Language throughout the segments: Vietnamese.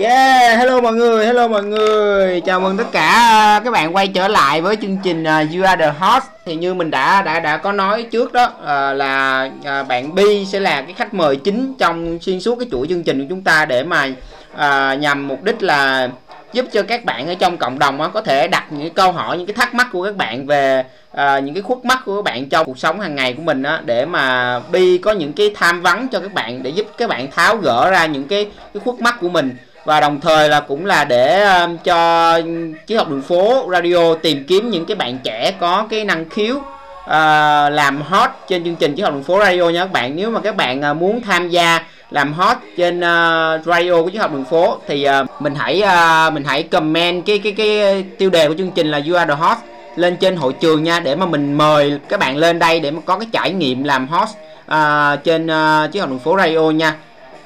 Yeah, hello mọi người, hello mọi người. Chào mừng tất cả à, các bạn quay trở lại với chương trình à, You Are The Host. Thì như mình đã đã đã có nói trước đó à, là à, bạn Bi sẽ là cái khách mời chính trong xuyên suốt cái chuỗi chương trình của chúng ta để mà nhằm mục đích là giúp cho các bạn ở trong cộng đồng á, có thể đặt những cái câu hỏi, những cái thắc mắc của các bạn về những cái khuất mắc của các bạn trong cuộc sống hàng ngày của mình á, để mà Bi có những cái tham vấn cho các bạn để giúp các bạn tháo gỡ ra những cái cái khuất mắc của mình và đồng thời là cũng là để um, cho chiếc học đường phố radio tìm kiếm những cái bạn trẻ có cái năng khiếu uh, làm hot trên chương trình chiếc học đường phố radio nha các bạn. Nếu mà các bạn uh, muốn tham gia làm hot trên uh, radio của chiếc học đường phố thì uh, mình hãy uh, mình hãy comment cái cái cái tiêu đề của chương trình là you are the hot lên trên hội trường nha để mà mình mời các bạn lên đây để mà có cái trải nghiệm làm host uh, trên uh, chiếc học đường phố radio nha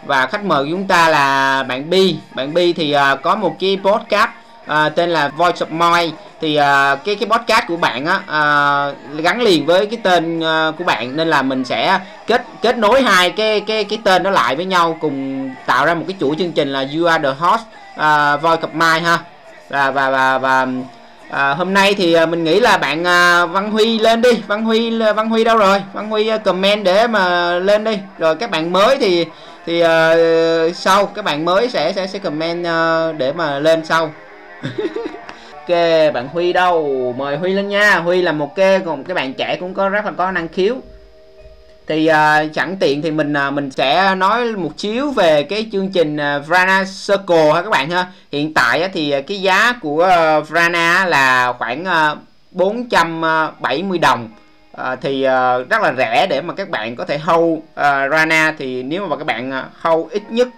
và khách mời của chúng ta là bạn Bi. Bạn Bi thì uh, có một cái podcast uh, tên là Voice of Moi thì uh, cái cái podcast của bạn á uh, gắn liền với cái tên uh, của bạn. Nên là mình sẽ kết kết nối hai cái cái cái tên đó lại với nhau cùng tạo ra một cái chuỗi chương trình là You Are the Host uh, Voice of Moi ha. Và và và, và À, hôm nay thì mình nghĩ là bạn à, Văn Huy lên đi. Văn Huy Văn Huy đâu rồi? Văn Huy comment để mà lên đi. Rồi các bạn mới thì thì uh, sau các bạn mới sẽ sẽ sẽ comment uh, để mà lên sau. Ok bạn huy đâu? Mời huy lên nha. Huy là một cái còn cái bạn trẻ cũng có rất là có năng khiếu. Thì uh, chẳng tiện thì mình uh, mình sẽ nói một xíu về cái chương trình uh, Vrana Circle ha các bạn ha. Hiện tại uh, thì uh, cái giá của uh, Vrana là khoảng uh, 470 đồng à, thì à, rất là rẻ để mà các bạn có thể hold à, Rana. Thì nếu mà các bạn hold ít nhất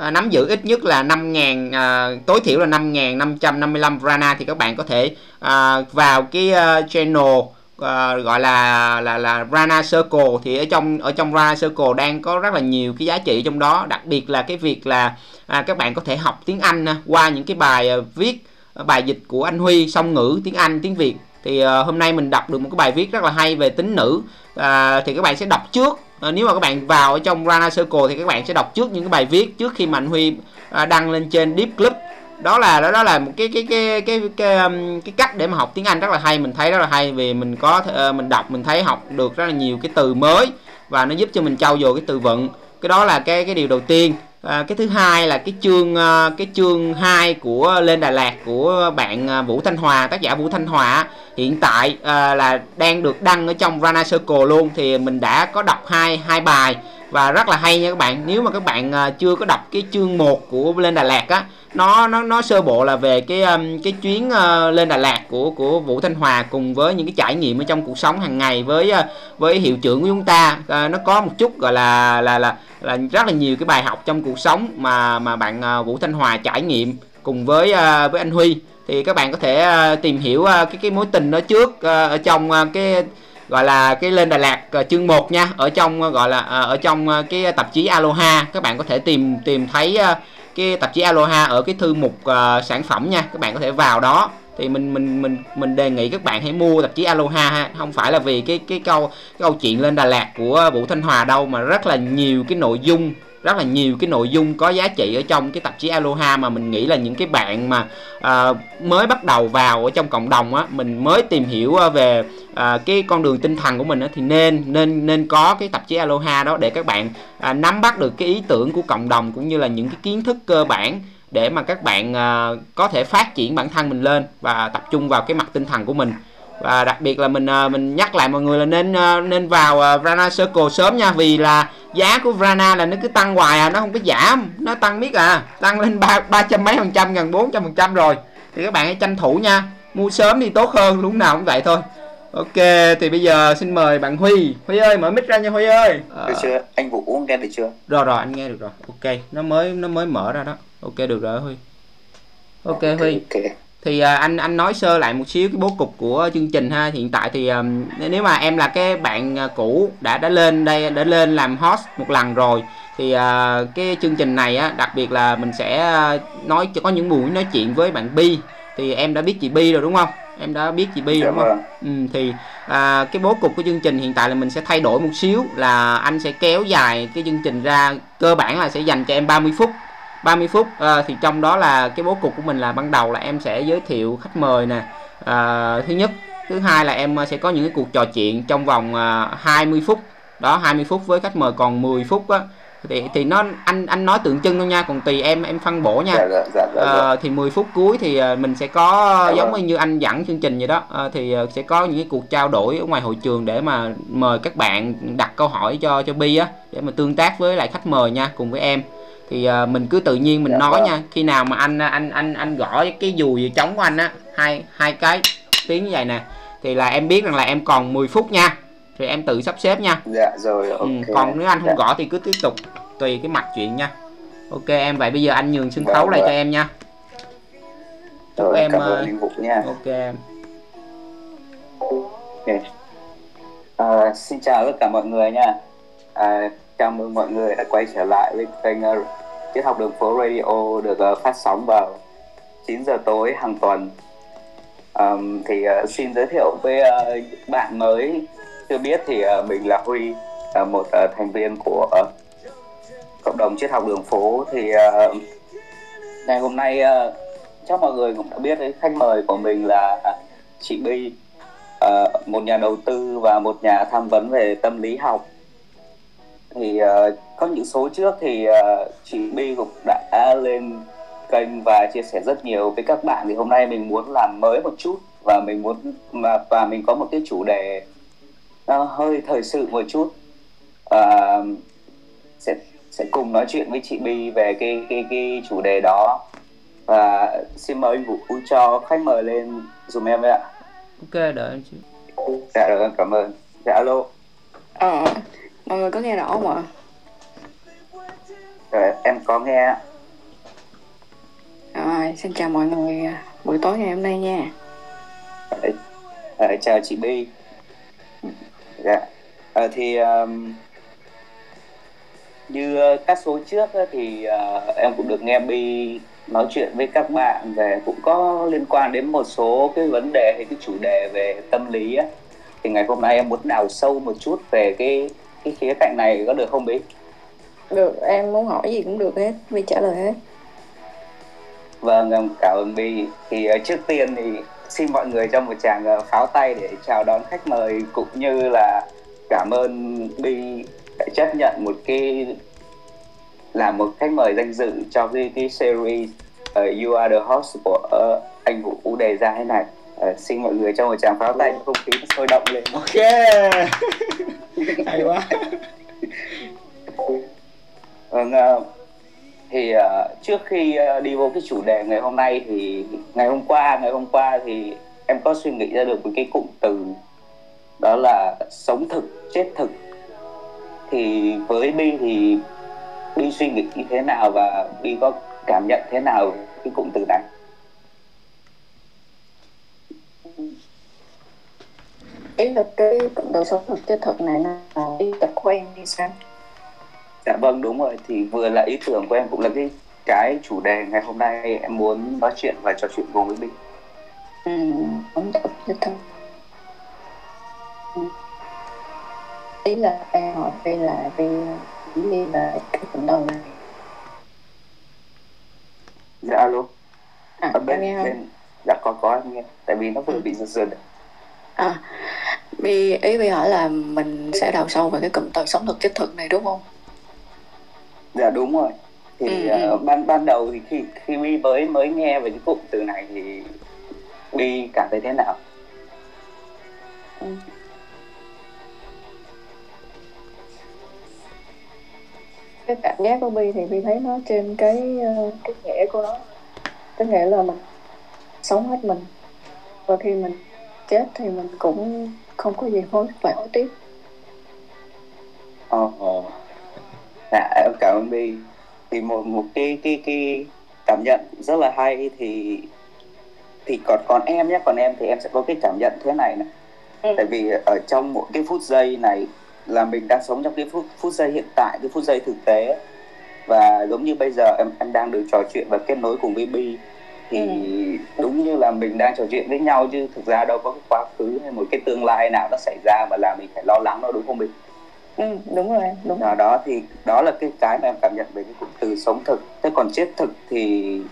à, nắm giữ ít nhất là 5.000 à, tối thiểu là 5.555 Rana thì các bạn có thể à, vào cái uh, channel uh, gọi là là là Rana Circle. Thì ở trong ở trong Rana Circle đang có rất là nhiều cái giá trị trong đó. Đặc biệt là cái việc là à, các bạn có thể học tiếng Anh à, qua những cái bài uh, viết bài dịch của anh Huy song ngữ tiếng Anh tiếng Việt thì uh, hôm nay mình đọc được một cái bài viết rất là hay về tính nữ. Uh, thì các bạn sẽ đọc trước. Uh, nếu mà các bạn vào ở trong Rana Circle thì các bạn sẽ đọc trước những cái bài viết trước khi mạnh Huy uh, đăng lên trên Deep Club đó là đó, đó là một cái cái cái cái cái, um, cái cách để mà học tiếng Anh rất là hay mình thấy rất là hay vì mình có uh, mình đọc mình thấy học được rất là nhiều cái từ mới và nó giúp cho mình trau dồi cái từ vựng. Cái đó là cái cái điều đầu tiên. À, cái thứ hai là cái chương à, cái chương 2 của lên Đà Lạt của bạn à, Vũ Thanh Hòa tác giả Vũ Thanh Hòa hiện tại à, là đang được đăng ở trong Rana Circle luôn thì mình đã có đọc hai hai bài và rất là hay nha các bạn. Nếu mà các bạn ờ, chưa có đọc cái chương 1 của lên Đà Lạt á, nó nó nó sơ bộ là về cái cái chuyến ờ, lên Đà Lạt của của Vũ Thanh Hòa cùng với những cái trải nghiệm ở trong cuộc sống hàng ngày với ờ, với hiệu trưởng của chúng ta. Nó có một chút, gọi là là là là rất là nhiều cái bài học trong cuộc sống mà mà bạn Vũ Thanh Hòa trải nghiệm cùng với với anh Huy. Thì các bạn có thể tìm hiểu cái cái mối tình đó trước ở trong cái gọi là cái lên Đà Lạt ờ, chương 1 nha. Ở trong ờ, gọi là ờ, ở trong cái tạp chí Aloha. Các bạn có thể tìm tìm thấy cái tạp chí Aloha ở cái thư mục uh, sản phẩm nha. Các bạn có thể vào đó. Thì mình mình mình mình đề nghị các bạn hãy mua tạp chí Aloha ha. Không phải là vì cái cái câu cái câu chuyện lên Đà Lạt của Vũ Thanh Hòa đâu mà rất là nhiều cái nội dung rất là nhiều cái nội dung có giá trị ở trong cái tạp chí Aloha mà mình nghĩ là những cái bạn mà à, mới bắt đầu vào ở trong cộng đồng á mình mới tìm hiểu à, về à, cái con đường tinh thần của mình á thì nên nên nên có cái tạp chí Aloha đó để các bạn à, nắm bắt được cái ý tưởng của cộng đồng cũng như là những cái kiến thức cơ bản để mà các bạn à, có thể phát triển bản thân mình lên và tập trung vào cái mặt tinh thần của mình và đặc biệt là mình uh, mình nhắc lại mọi người là nên uh, nên vào uh, Vrana Circle sớm nha. Vì là giá của Vrana là nó cứ tăng hoài à nó không có giảm. Nó tăng biết à tăng lên ba ba trăm mấy phần trăm gần bốn trăm phần trăm rồi. Thì các bạn hãy tranh thủ nha. Mua sớm thì tốt hơn lúc nào cũng vậy thôi. Ok thì bây giờ xin mời bạn Huy. Huy ơi mở mic ra nha Huy ơi. Được chưa? Anh Vũ nghe được chưa? Rồi rồi anh nghe được rồi. Ok nó mới nó mới mở ra đó. Ok được rồi Huy. Ok, okay Huy. Okay thì uh, anh anh nói sơ lại một xíu cái bố cục của chương trình ha. Hiện tại thì um, nếu mà em là cái bạn uh, cũ đã đã lên đây đã lên làm host một lần rồi thì uh, cái chương trình này á đặc biệt là mình sẽ uh, nói có những buổi nói chuyện với bạn Bi. Thì em đã biết chị Bi rồi đúng không? Em đã biết chị Bi dạ đúng không? vâng. ừ, thì à, cái bố cục của chương trình hiện tại là mình sẽ thay đổi một xíu là anh sẽ kéo dài cái chương trình ra cơ bản là sẽ dành cho em 30 phút 30 phút. À, thì trong đó là cái bố cục của mình là ban đầu là em sẽ giới thiệu khách mời nè. À, thứ nhất thứ hai là em sẽ có những cái cuộc trò chuyện trong vòng à, 20 phút. Đó 20 phút với khách mời còn 10 phút á. Thì thì nó anh anh nói tượng trưng thôi nha còn tùy em em phân bổ nha. Dạ dạ dạ, dạ, Ờ, thì 10 phút cuối thì ờ, mình sẽ có Dạ giống vâng. như anh dẫn chương trình vậy đó. Ờ, thì ờ, sẽ có những cái cuộc trao đổi ở ngoài hội trường để mà mời các bạn đặt câu hỏi cho cho Bi á để mà tương tác với lại khách mời nha cùng với em thì ờ, mình cứ tự nhiên mình Dạ nói vâng. nha khi nào mà anh anh anh anh gõ cái dùi trống của anh á hai hai cái tiếng như vậy nè thì là em biết rằng là em còn 10 phút nha thì em tự sắp xếp nha dạ rồi ok ừ, còn nếu anh không Dạ. gõ thì cứ tiếp tục tùy cái mặt chuyện nha ok em vậy bây giờ anh nhường sân Vâng, khấu lại vâng. cho em nha chúc rồi em, cảm ờ, ơn vũ nha ok em Ok. À, xin chào tất cả mọi người nha. À, chào mừng mọi người đã quay trở lại với kênh uh, Triết học đường phố Radio được uh, phát sóng vào 9 giờ tối hàng tuần. Um, thì uh, xin giới thiệu với uh, bạn mới chưa biết thì uh, mình là Huy, là một uh, thành viên của uh, cộng đồng triết học đường phố. Thì uh, ngày hôm nay uh, chắc mọi người cũng đã biết đấy, khách mời của mình là chị Bi uh, một nhà đầu tư và một nhà tham vấn về tâm lý học thì ờ, có những số trước thì ờ, chị Bi cũng đã lên kênh và chia sẻ rất nhiều với các bạn. Thì hôm nay mình muốn làm mới một chút và mình muốn mà và mình có một cái chủ đề nó hơi thời sự một chút. Ờ, sẽ sẽ cùng nói chuyện với chị Bi về cái cái cái chủ đề đó. Và xin mời anh Vũ cho khách mời lên dùm em với ạ. Ok đợi em xíu dạ em cảm ơn. Dạ alo. Ờ, mọi người có nghe rõ không ạ? rồi em có nghe. Rồi, xin chào mọi người à, buổi tối ngày hôm nay nha. Ờ, chào chị Bi dạ Ờ, thì um, như các số trước thì ờ, em cũng được nghe Bi nói chuyện với các bạn về cũng có liên quan đến một số cái vấn đề hay cái chủ đề về tâm lý á. thì ngày hôm nay em muốn đào sâu một chút về cái cái khía cạnh này có được không Bi? Được, em muốn hỏi gì cũng được hết, Vi trả lời hết. Vâng, em cảm ơn Bi. Thì ờ, trước tiên thì xin mọi người cho một tràng ờ, pháo tay để chào đón khách mời cũng như là cảm ơn Bi đã chấp nhận một cái là một khách mời danh dự cho cái cái series ờ, You Are the Host của ờ, anh Vũ Vũ đề ra thế này. Ờ, xin mọi người cho một tràng pháo tay không khí sôi động lên. ok. Hay quá. Vâng, ờ, thì ờ, trước khi ờ, đi vô cái chủ đề ngày hôm nay thì ngày hôm qua ngày hôm qua thì em có suy nghĩ ra được một cái cụm từ đó là sống thực chết thực. Thì với Bi thì Bi suy nghĩ như thế nào và Bi có cảm nhận thế nào cái cụm từ này Ý là cái cộng đồng sống thực chất thực này là ý tập của em đi sao? dạ vâng đúng rồi thì vừa là ý tưởng của em cũng là cái cái chủ đề ngày hôm nay em muốn nói chuyện và trò chuyện cùng với Bi Ừ, sống thực chất thực. Ý là em hỏi Vi là chỉ đi là cái cộng đồng này. dạ alo À, ở em bên nghe không? bên dạ có có em nghe tại vì nó vừa bị giật giật À, Vi, ý Vi hỏi là mình sẽ đào sâu về cái cụm từ sống thực chất thực này đúng không? dạ đúng rồi thì Ừ, ừ. ban ban đầu thì khi khi Bi mới mới nghe về cái cụm từ này thì Bi cảm thấy thế nào Ừ. cái cảm giác của Bi thì Bi thấy nó trên cái ờ, cái nghĩa của nó cái nghĩa là mình sống hết mình. Và khi mình chết thì mình cũng không có gì hối phải hối tiếc. Ờ, ờ. dạ em cảm ơn Bi. Thì một một cái cái cái cảm nhận rất là hay thì thì còn còn em nhé còn em thì em sẽ có cái cảm nhận thế này này Ừ. tại vì ở trong mỗi cái phút giây này là mình đang sống trong cái phút phút giây hiện tại cái phút giây thực tế. Và giống như bây giờ em em đang được trò chuyện và kết nối cùng với Bi thì Ừ. đúng như là mình đang trò chuyện với nhau chứ thực ra đâu có cái quá khứ hay một cái tương lai nào nó xảy ra mà làm mình phải lo lắng đâu đúng không Bi? ừ, đúng rồi đúng rồi đó, đó thì đó là cái cái mà em cảm nhận về cái cụm từ sống thực thế còn chết thực thì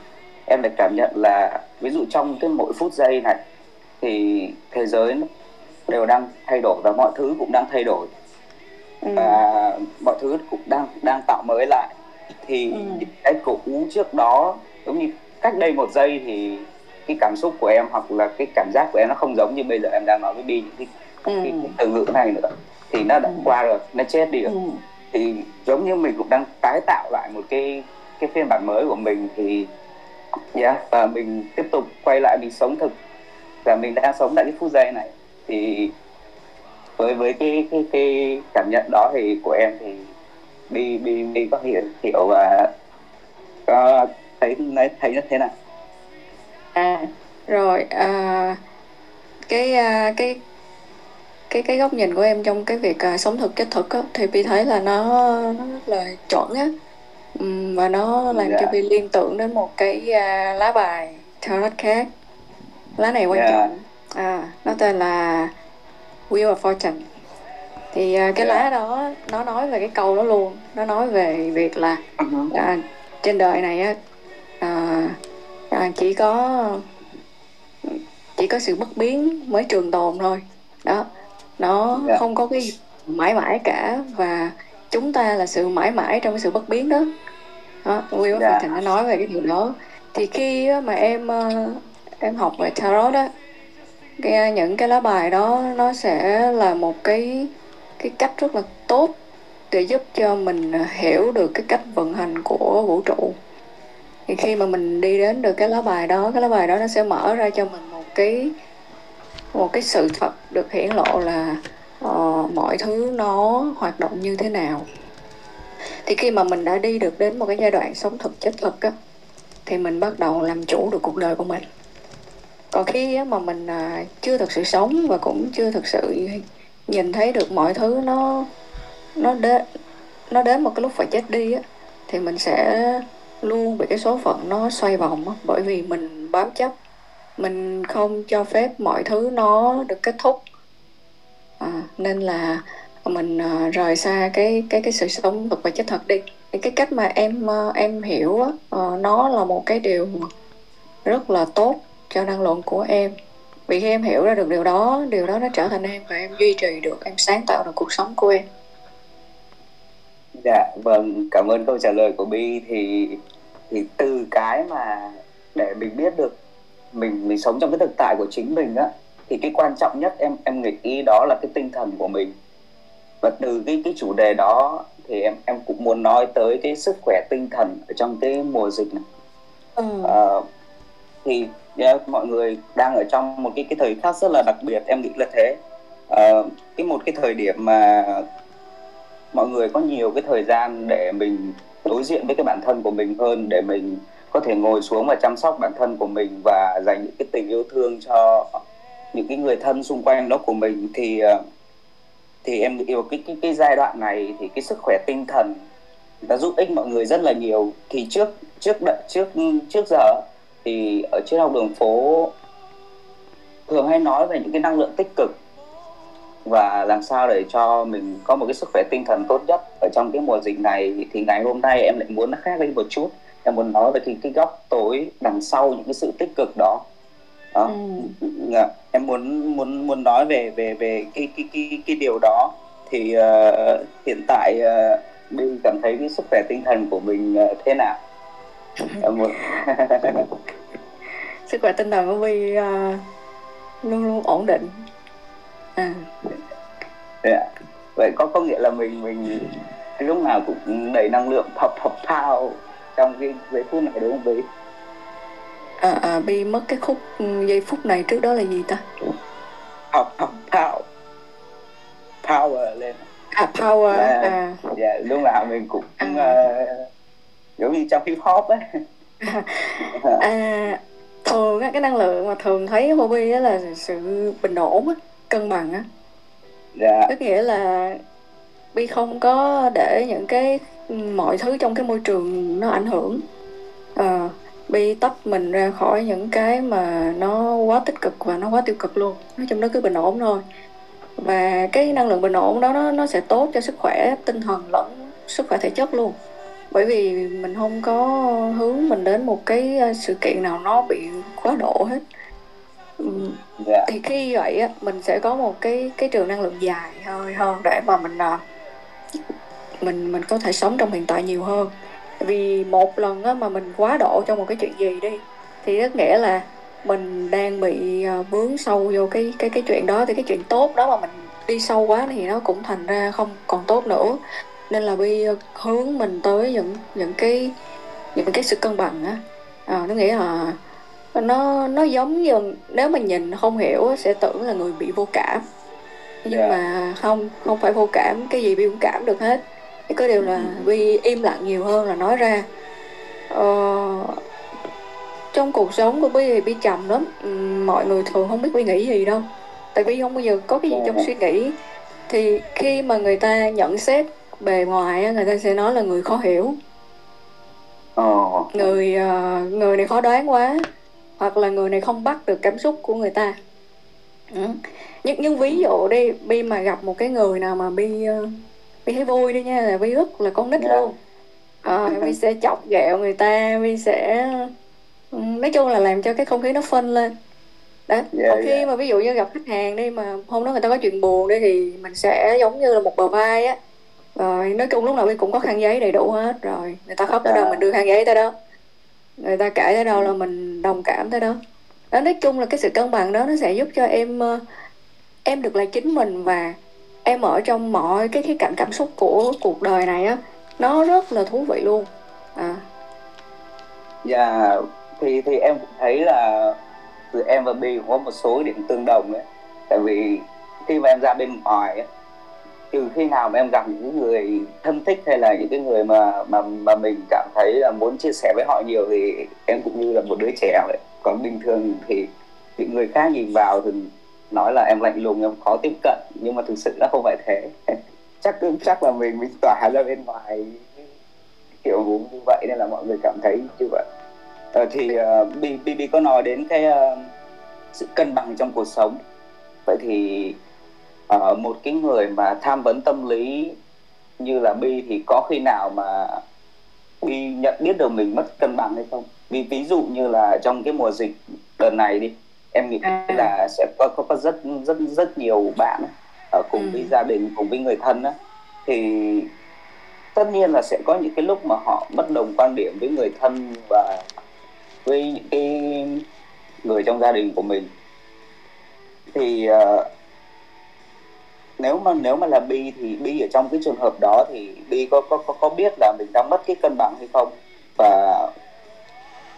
em lại cảm nhận là ví dụ trong cái mỗi phút giây này thì thế giới đều đang thay đổi và mọi thứ cũng đang thay đổi ừ. và mọi thứ cũng đang đang tạo mới lại thì Ừ. cái cũ trước đó giống như cách đây một giây thì cái cảm xúc của em hoặc là cái cảm giác của em nó không giống như bây giờ em đang nói với Bi những cái, Ừ. cái, cái từ ngữ này nữa thì nó đã Ừ. qua rồi nó chết đi rồi Ừ. thì giống như mình cũng đang tái tạo lại một cái cái phiên bản mới của mình thì yeah, và mình tiếp tục quay lại mình sống thực và mình đang sống tại cái phút giây này thì với với cái cái cái cảm nhận đó thì của em thì đi đi đi có hiểu hiểu và có thấy thấy thấy nó thế nào? À rồi à, cái à, cái cái cái góc nhìn của em trong cái việc à, sống thực chết thực á, thì Bi thấy là nó nó rất là chuẩn á. Và nó làm cho Dạ. Bi liên tưởng đến một cái à, lá bài tarot khác. Lá này quan Dạ. trọng. À nó tên là Wheel of Fortune. Thì à, cái Dạ. lá đó nó nói về cái câu đó luôn. Nó nói về việc là à, trên đời này á à, à, chỉ có chỉ có sự bất biến mới trường tồn thôi đó nó Dạ. không có cái mãi mãi cả và chúng ta là sự mãi mãi trong cái sự bất biến đó đó Will of Dạ. Fortune nó nói về cái điều đó thì khi mà em ờ, em học về tarot đó cái, những cái lá bài đó nó sẽ là một cái cái cách rất là tốt để giúp cho mình ờ, hiểu được cái cách vận hành của vũ trụ thì khi mà mình đi đến được cái lá bài đó cái lá bài đó nó sẽ mở ra cho mình một cái một cái sự thật được hiển lộ là uh, mọi thứ nó hoạt động như thế nào. Thì khi mà mình đã đi được đến một cái giai đoạn sống thực chất thực á thì mình bắt đầu làm chủ được cuộc đời của mình. Còn khi á, mà mình à, chưa thực sự sống và cũng chưa thực sự nhìn thấy được mọi thứ nó nó đến nó đến một cái lúc phải chết đi á thì mình sẽ luôn bị cái số phận nó xoay vòng á. Bởi vì mình bám chấp mình không cho phép mọi thứ nó được kết thúc. À, nên là mình à, rời xa cái cái cái sự sống thực và chết thật đi. Cái cách mà em à, em hiểu á ờ, nó là một cái điều rất là tốt cho năng lượng của em. Vì khi em hiểu ra được điều đó điều đó nó trở thành em và em duy trì được em sáng tạo được cuộc sống của em. Dạ, vâng, cảm ơn câu trả lời của Bi. Thì thì từ cái mà để mình biết được mình mình sống trong cái thực tại của chính mình á thì cái quan trọng nhất em em nghĩ đó là cái tinh thần của mình. Và từ cái cái chủ đề đó thì em em cũng muốn nói tới cái sức khỏe tinh thần ở trong cái mùa dịch này. Ừ. Ờ, thì yeah, mọi người đang ở trong một cái cái thời khắc rất là đặc biệt em nghĩ là thế. Ờ, cái một cái thời điểm mà mọi người có nhiều cái thời gian để mình đối diện với cái bản thân của mình hơn, để mình có thể ngồi xuống và chăm sóc bản thân của mình và dành những cái tình yêu thương cho những cái người thân xung quanh đó của mình. Thì ờ, thì em yêu cái cái cái giai đoạn này thì cái sức khỏe tinh thần đã giúp ích mọi người rất là nhiều. Thì trước trước đợt trước trước giờ thì ở trên học đường phố thường hay nói về những cái năng lượng tích cực và làm sao để cho mình có một cái sức khỏe tinh thần tốt nhất ở trong cái mùa dịch này thì ngày hôm nay em lại muốn khác đi một chút. Em muốn nói về cái cái góc tối đằng sau những cái sự tích cực đó. Đó. Ừ. Dạ, em muốn muốn muốn nói về về về cái cái cái cái điều đó. Thì ờ, hiện tại uh, mình cảm thấy cái sức khỏe tinh thần của mình ờ, thế nào? Em muốn sức khỏe tinh thần của Vi ờ, luôn luôn ổn định. vậy có có nghĩa là mình mình lúc nào cũng đầy năng lượng phập phập phao trong cái giây phút này đúng không Vi? à, à Bi mất cái khúc giây phút này trước đó là gì ta Phập phập phao power lên à power Dạ. à, dạ lúc nào mình cũng À. ờ, giống như trong hip hop ấy à thường á cái năng lượng mà thường thấy Bi á là sự bình ổn á cân bằng á. Dạ. Có nghĩa là Bi không có để những cái mọi thứ trong cái môi trường nó ảnh hưởng. Ờ, Bi tách mình ra khỏi những cái mà nó quá tích cực và nó quá tiêu cực luôn. Nói chung nó cứ bình ổn thôi. Và cái năng lượng bình ổn đó nó nó sẽ tốt cho sức khỏe tinh thần lẫn sức khỏe thể chất luôn. Bởi vì mình không có hướng mình đến một cái ờ, sự kiện nào nó bị quá độ hết Dạ. Thì khi vậy á mình sẽ có một cái cái trường năng lượng dài hơi hơn để mà mình à, mình mình có thể sống trong hiện tại nhiều hơn. Vì một lần á mà mình quá độ trong một cái chuyện gì đi thì rất nghĩa là mình đang bị à, vướng sâu vô cái cái cái chuyện đó. Thì cái chuyện tốt đó mà mình đi sâu quá thì nó cũng thành ra không còn tốt nữa. Nên là bi hướng mình tới những những cái những cái sự cân bằng á. À, nó nghĩa là nó nó giống như nếu mà nhìn không hiểu sẽ tưởng là người bị vô cảm. Nhưng Dạ. mà không không phải vô cảm cái gì bi cũng cảm được hết. Chỉ có điều là bi im lặng nhiều hơn là nói ra. Ờ, trong cuộc sống của bi thì bi trầm lắm. Ừm, mọi người thường không biết bi nghĩ gì đâu. Tại vì không bao giờ có cái gì trong suy nghĩ. Thì khi mà người ta nhận xét bề ngoài người ta sẽ nói là người khó hiểu. Ồ người ờ, người này khó đoán quá hoặc là người này không bắt được cảm xúc của người ta ừ. nhưng nhưng ví dụ đi bi mà gặp một cái người nào mà bi ờ, bi thấy vui đi nha là bi rất là con nít Dạ. luôn à, bi sẽ chọc ghẹo người ta bi sẽ ừ, nói chung là làm cho cái không khí nó phân lên đó Dạ, còn khi dạ. mà ví dụ như gặp khách hàng đi mà hôm đó người ta có chuyện buồn đi thì mình sẽ giống như là một bờ vai á rồi nói chung lúc nào bi cũng có khăn giấy đầy đủ hết rồi người ta khóc tới đâu Dạ. mình đưa khăn giấy tới đó người ta kể tới đâu là mình đồng cảm tới đó. Đó nói chung là cái sự cân bằng đó nó sẽ giúp cho em ờ, em được là chính mình và em ở trong mọi cái khía cạnh cảm xúc của cuộc đời này á nó rất là thú vị luôn. À. Dạ thì thì em cũng thấy là từ em và Bi cũng có một số điểm tương đồng đấy. Tại vì khi mà em ra bên ngoài ấy, trừ khi nào mà em gặp những người thân thích hay là những cái người mà mà mà mình cảm thấy là muốn chia sẻ với họ nhiều thì em cũng như là một đứa trẻ vậy. Còn bình thường thì những người khác nhìn vào thì nói là em lạnh lùng em khó tiếp cận nhưng mà thực sự nó không phải thế. chắc chắc là mình mình tỏa ra bên ngoài kiểu như vậy nên là mọi người cảm thấy như vậy. Ờ, thì uh, Bi, có nói đến cái uh, sự cân bằng trong cuộc sống vậy thì ờ, một cái người mà tham vấn tâm lý như là Bi thì có khi nào mà Bi nhận biết được mình mất cân bằng hay không vì ví dụ như là trong cái mùa dịch đợt này đi em nghĩ À. là sẽ có có, có rất rất rất nhiều bạn ở cùng Ừ. với gia đình cùng với người thân á thì tất nhiên là sẽ có những cái lúc mà họ bất đồng quan điểm với người thân và với những cái người trong gia đình của mình thì ờ, nếu mà nếu mà là bi thì bi ở trong cái trường hợp đó thì bi có có có, có biết là mình đang mất cái cân bằng hay không? Và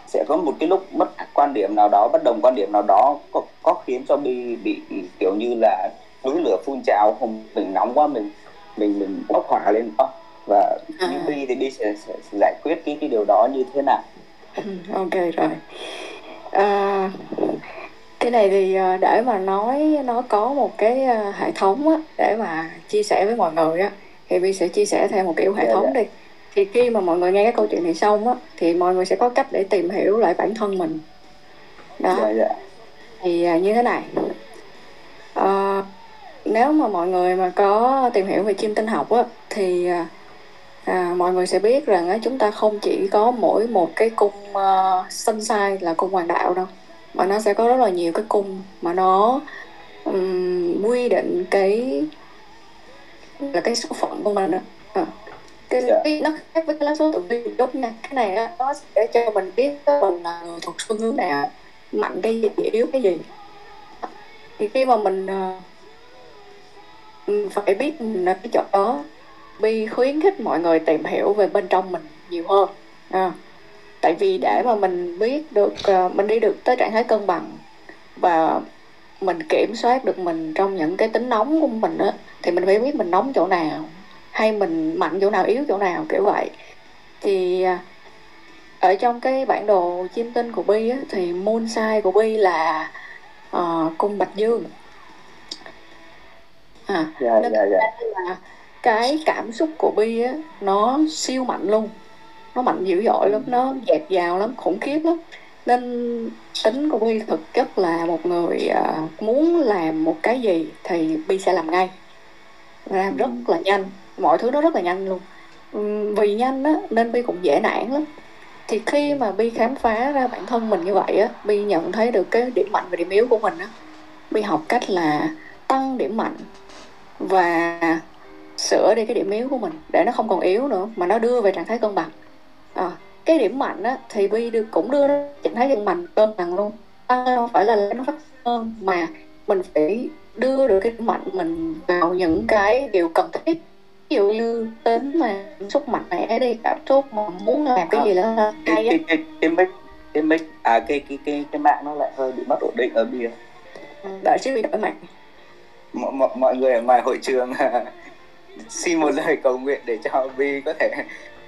sẽ có một cái lúc mất quan điểm nào đó bất đồng quan điểm nào đó có có khiến cho bi bị kiểu như là núi lửa phun trào không? Mình nóng quá mình mình mình bốc hỏa lên. Đó và À. như bi thì bi sẽ, sẽ giải quyết cái cái điều đó như thế nào? Ừ, ok rồi. À, cái này thì à, để mà nói nó có một cái à, hệ thống á, để mà chia sẻ với mọi người á thì Vi sẽ chia sẻ theo một kiểu hệ Dạ, thống dạ. đi. Thì khi mà mọi người nghe cái câu chuyện này xong á thì mọi người sẽ có cách để tìm hiểu lại bản thân mình. Đó. Dạ thì à, như thế này. Ờ, nếu mà mọi người mà có tìm hiểu về chiêm tinh học á thì à, à, mọi người sẽ biết rằng á, chúng ta không chỉ có mỗi một cái cung uh, sunshine là cung hoàng đạo đâu mà nó sẽ có rất là nhiều cái cung mà nó ừm, quy định cái là cái số phận của mình đó. À. Cái, Dạ. cái nó khác với cái lá số tự nhiên chút nha cái này nó sẽ cho mình biết mình là người thuộc xu hướng nào mạnh cái gì yếu cái gì thì khi mà mình ờ, phải biết mình ở cái chỗ đó bi khuyến khích mọi người tìm hiểu về bên trong mình nhiều hơn à, tại vì để mà mình biết được ờ, mình đi được tới trạng thái cân bằng và mình kiểm soát được mình trong những cái tính nóng của mình á thì mình phải biết mình nóng chỗ nào hay mình mạnh chỗ nào yếu chỗ nào kiểu vậy. Thì à, ở trong cái bản đồ chiêm tinh của bi á thì moon sign của bi là ờ, cung bạch dương. À dạ nên dạ dạ. là cái cảm xúc của bi á nó siêu mạnh luôn nó mạnh dữ dội lắm nó dạt dào lắm khủng khiếp lắm. Nên tính của Bi thực chất là một người uh, muốn làm một cái gì thì Bi sẽ làm ngay. Làm rất là nhanh mọi thứ nó rất là nhanh luôn. Vì nhanh á nên Bi cũng dễ nản lắm. Thì khi mà Bi khám phá ra bản thân mình như vậy á Bi nhận thấy được cái điểm mạnh và điểm yếu của mình á Bi học cách là tăng điểm mạnh và sửa đi cái điểm yếu của mình để nó không còn yếu nữa mà nó đưa về trạng thái cân bằng à, cái điểm mạnh á thì Bi đưa, cũng đưa trạng thái cân bằng cân bằng luôn. Tăng không phải là nó phát hơn mà mình phải đưa được cái điểm mạnh mình vào những cái điều cần thiết. Ví dụ như tính mà xúc mạnh mẽ đi cảm xúc mà muốn làm cái gì đó là cái cái cái cái mic cái mic à cái cái cái cái mạng nó lại hơi bị mất ổn định ở bia ừ, đợi chứ bị đổi mạng. Mọi, mọi, mọi người ở ngoài hội trường xin một lời cầu nguyện để cho Bi có thể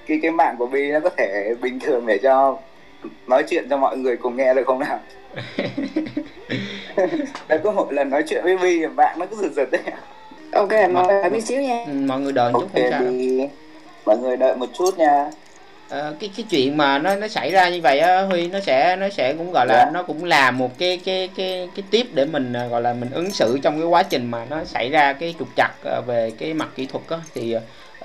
cái cái mạng của Bi nó có thể bình thường để cho nói chuyện cho mọi người cùng nghe được không nào đã có một lần nói chuyện với Bi bạn nó cứ giật giật đấy ok mọi người đợi xíu nha ừ, mọi người đợi chút okay, không sao đi. mọi người đợi một chút nha à, cái cái chuyện mà nó nó xảy ra như vậy á huy nó sẽ nó sẽ cũng gọi là yeah. Dạ. nó cũng là một cái cái cái cái tiếp để mình à, gọi là mình ứng xử trong cái quá trình mà nó xảy ra cái trục trặc à, về cái mặt kỹ thuật á thì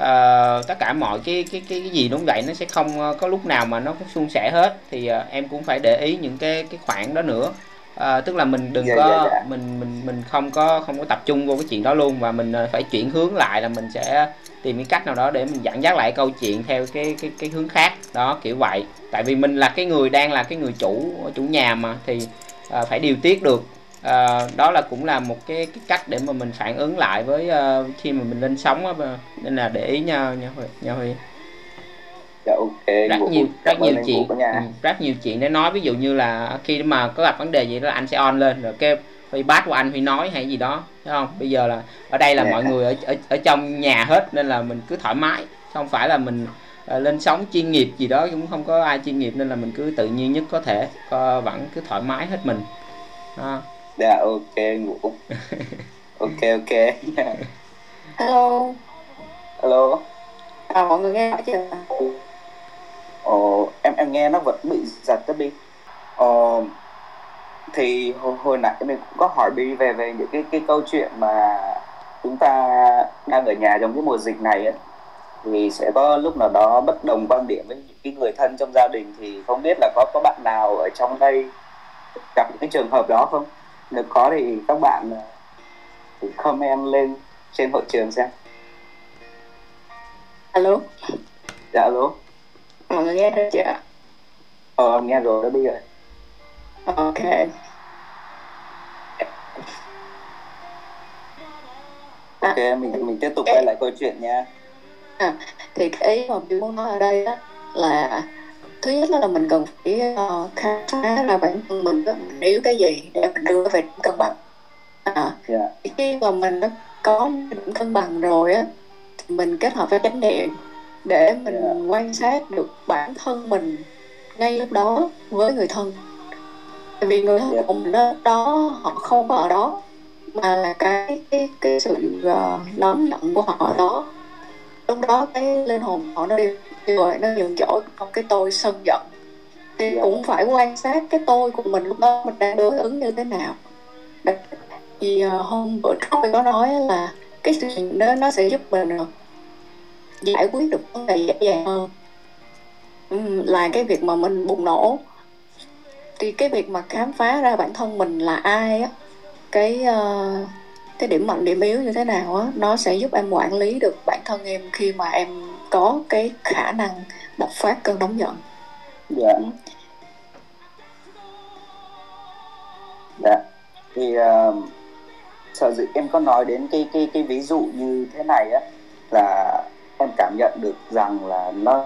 uh, tất cả mọi cái cái cái cái gì đúng vậy nó sẽ không có lúc nào mà nó cũng suôn sẻ hết. Thì uh, em cũng phải để ý những cái cái khoản đó nữa. À, tức là mình đừng dạ, có dạ, yeah. mình mình mình không có không có tập trung vô cái chuyện đó luôn và mình phải chuyển hướng lại là mình sẽ tìm cái cách nào đó để mình dẫn dắt lại câu chuyện theo cái cái cái hướng khác. Đó kiểu vậy. Tại vì mình là cái người đang là cái người chủ chủ nhà mà thì à, phải điều tiết được à, đó là cũng là một cái, cái cách để mà mình phản ứng lại với uh, khi mà mình lên sóng á nên là để ý nhau nha Huy nha Huy. Dạ rất nhiều rất nhiều chuyện ừ, rất nhiều chuyện để nói ví dụ như là khi mà có gặp vấn đề gì đó anh sẽ on lên rồi kêu Huy bát của anh Huy nói hay gì đó thấy không? Bây giờ là ở đây là yeah. mọi người ở, ở ở trong nhà hết nên là mình cứ thoải mái. Không phải là mình uh, lên sóng chuyên nghiệp gì đó cũng không có ai chuyên nghiệp nên là mình cứ tự nhiên nhất có thể uh, vẫn cứ thoải mái hết mình. Đó. Dạ ok ngủ. Ok ok. Hello. Hello. À mọi người nghe chưa? Ồ, em em nghe nó vẫn bị giật đó bi. Ờ, thì hồi, hồi nãy mình cũng có hỏi bi về về những cái cái câu chuyện mà chúng ta đang ở nhà trong cái mùa dịch này ấy, thì sẽ có lúc nào đó bất đồng quan điểm với những cái người thân trong gia đình thì không biết là có có bạn nào ở trong đây gặp những cái trường hợp đó không nếu có thì các bạn ờ, thì comment lên trên hội trường xem. Alo? Dạ alo? Mọi người nghe được chưa ờ nghe rồi đó bây giờ ok. Ok à, mình mình tiếp tục quay lại câu chuyện nha. À, thì cái ý mà tôi muốn nói ở đây đó là thứ nhất là mình cần phải uh, khám phá ra bản thân mình đó, mình yếu cái gì để mình đưa về cân bằng à, yeah. Dạ. khi mà mình đã có điểm cân bằng rồi á thì mình kết hợp với chánh niệm để mình yeah. Dạ. quan sát được bản thân mình ngay lúc đó với người thân tại vì người thân yeah. của mình đó, đó họ không có ở đó mà là cái cái cái sự uh, nóng giận của họ đó lúc đó cái linh hồn họ nó đi rồi nó nhường chỗ trong cái tôi sân giận thì. Dạ. cũng phải quan sát cái tôi của mình lúc đó mình đang đối ứng như thế nào thì uh, hôm bữa trước tôi có nói là cái sự đó nó sẽ giúp mình giải quyết được vấn đề dễ dàng hơn là cái việc mà mình bùng nổ thì cái việc mà khám phá ra bản thân mình là ai á cái uh, cái điểm mạnh điểm yếu như thế nào á nó sẽ giúp em quản lý được bản thân em khi mà em có cái khả năng bộc phát cơn nóng giận. Dạ. Dạ. Thì uh, sở dĩ em có nói đến cái cái cái ví dụ như thế này á là em cảm nhận được rằng là nó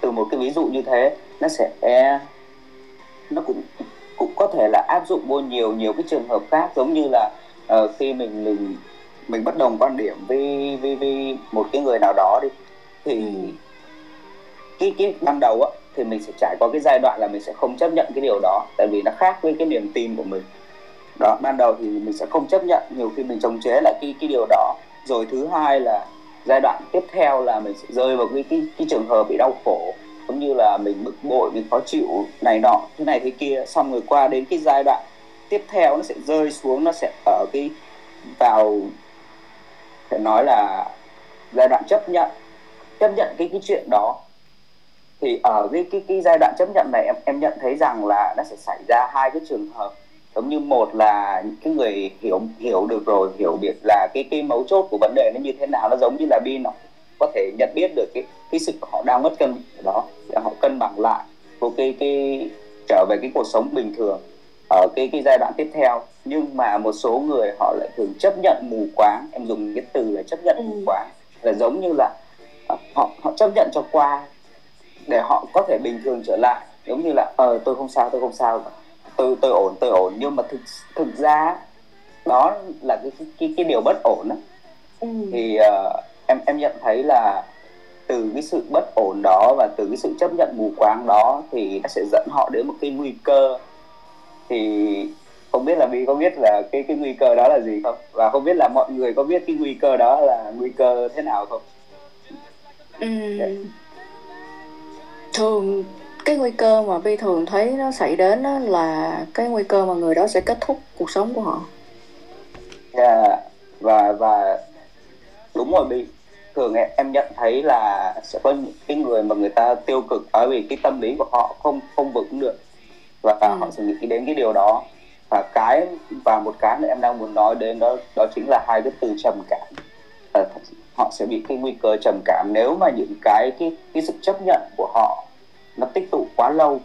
từ một cái ví dụ như thế nó sẽ nó cũng cũng có thể là áp dụng vô nhiều nhiều cái trường hợp khác giống như là uh, khi mình mình mình bất đồng quan điểm với với, với một cái người nào đó đi thì cái cái ban đầu á thì mình sẽ trải qua cái giai đoạn là mình sẽ không chấp nhận cái điều đó tại vì nó khác với cái niềm tin của mình. Đó ban đầu thì mình sẽ không chấp nhận nhiều khi mình chống chế lại cái cái điều đó. Rồi thứ hai là giai đoạn tiếp theo là mình sẽ rơi vào cái cái, cái trường hợp bị đau khổ cũng như là mình bực bội mình khó chịu này nọ thế này thế kia. Xong rồi qua đến cái giai đoạn tiếp theo nó sẽ rơi xuống nó sẽ ở cái vào phải nói là giai đoạn chấp nhận chấp nhận cái cái chuyện đó. Thì ở cái cái cái giai đoạn chấp nhận này em em nhận thấy rằng là nó sẽ xảy ra hai cái trường hợp. Giống như một là cái người hiểu hiểu được rồi hiểu biết là cái cái mấu chốt của vấn đề nó như thế nào nó giống như là bi nó có thể nhận biết được cái cái sự họ đang mất cân đó để họ cân bằng lại của cái cái trở về cái cuộc sống bình thường ở cái cái giai đoạn tiếp theo. Nhưng mà một số người họ lại thường chấp nhận mù quáng. Em dùng cái từ là chấp nhận Ừ. mù quáng. Là giống như là họ họ chấp nhận cho qua để họ có thể bình thường trở lại. Giống như là ờ tôi không sao tôi không sao. Tôi tôi ổn tôi ổn. Nhưng mà thực thực ra đó là cái cái cái, điều bất ổn đó. ừ. thì ờ, em em nhận thấy là từ cái sự bất ổn đó và từ cái sự chấp nhận mù quáng đó thì nó sẽ dẫn họ đến một cái nguy cơ. Thì không biết là Vi có biết là cái cái nguy cơ đó là gì không? Và không biết là mọi người có biết cái nguy cơ đó là nguy cơ thế nào không Thường cái nguy cơ mà Vi thường thấy nó xảy đến đó là cái nguy cơ mà người đó sẽ kết thúc cuộc sống của họ Yeah. và và đúng rồi bị thường em, em nhận thấy là sẽ có những cái người mà người ta tiêu cực bởi vì cái tâm lý của họ không không vững được và Ừ. họ sẽ nghĩ đến cái điều đó và cái và một cái nữa em đang muốn nói đến đó đó chính là hai cái từ trầm cảm Ờ, họ sẽ bị cái nguy cơ trầm cảm nếu mà những cái cái cái sự chấp nhận của họ nó tích tụ quá lâu.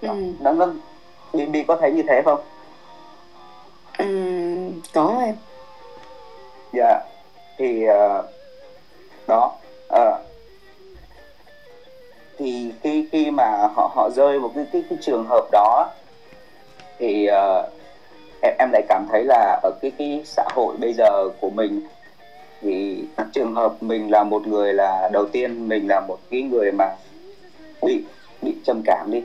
Ừm. nó nó đi có thấy như thế không? Ừm, có em. Dạ. Thì ờ, đó ờ, thì khi khi mà họ họ rơi một cái cái, cái trường hợp đó thì ờ, em em lại cảm thấy là ở cái cái xã hội bây giờ của mình thì trường hợp mình là một người là đầu tiên mình là một cái người mà bị bị trầm cảm đi